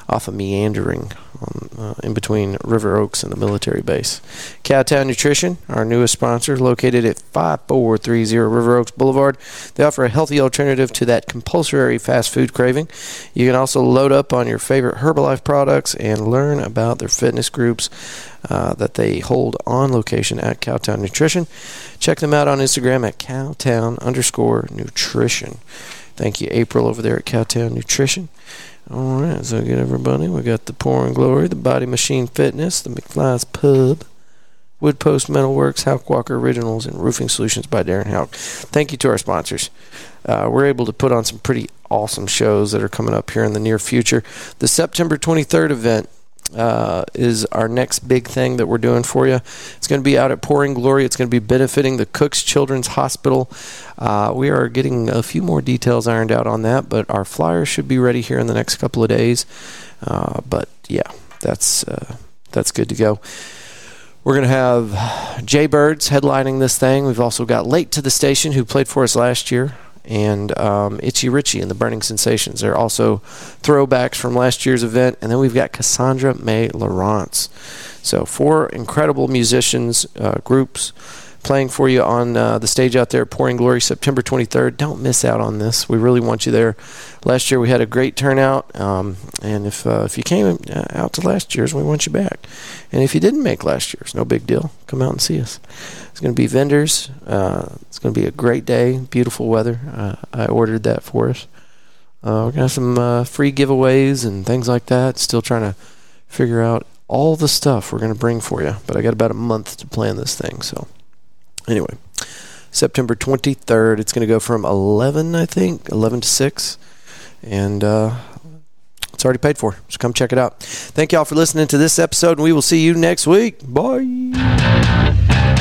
off of Meandering um, uh, in between River Oaks and the military base. Cowtown Nutrition, our newest sponsor, located at 5430 River Oaks Boulevard. They offer a healthy alternative to that compulsory fast food craving. You can also load up on your favorite Herbalife products and learn about their fitness groups uh, that they hold on location at Cowtown Nutrition. Check them out on Instagram at cowtown underscore nutrition. Thank you, April, over there at Cowtown Nutrition. All right, so good everybody. We got the Pouring Glory, the Body Machine Fitness, the McFly's Pub, Wood Post Metalworks, Hauk Walker Originals, and Roofing Solutions by Darren Hauk. Thank you to our sponsors. Uh, we're able to put on some pretty awesome shows that are coming up here in the near future. The September 23rd event uh, is our next big thing that we're doing for you. It's going to be out at Pouring Glory. It's going to be benefiting the Cooks Children's Hospital. Uh, we are getting a few more details ironed out on that, but our flyer should be ready here in the next couple of days. Uh, but yeah, that's uh, that's good to go. We're going to have Jay Birds headlining this thing. We've also got Late to the Station, who played for us last year and um, Itchy Richie and the Burning Sensations. They're also throwbacks from last year's event. And then we've got Cassandra May Lawrence. So, four incredible musicians, uh, groups playing for you on uh, the stage out there, Pouring Glory, September 23rd. Don't miss out on this. We really want you there. Last year we had a great turnout, um, and if uh, if you came uh, out to last year's, we want you back. And if you didn't make last year's, no big deal. Come out and see us. It's going to be vendors. Uh, it's going to be a great day, beautiful weather. Uh, I ordered that for us. Uh, we're going to have some free giveaways and things like that. Still trying to figure out all the stuff we're going to bring for you, but I got about a month to plan this thing, so. Anyway, September 23rd. It's going to go from 11, I think, 11 to 6. And uh, it's already paid for. So come check it out. Thank y'all for listening to this episode, and we will see you next week. Bye.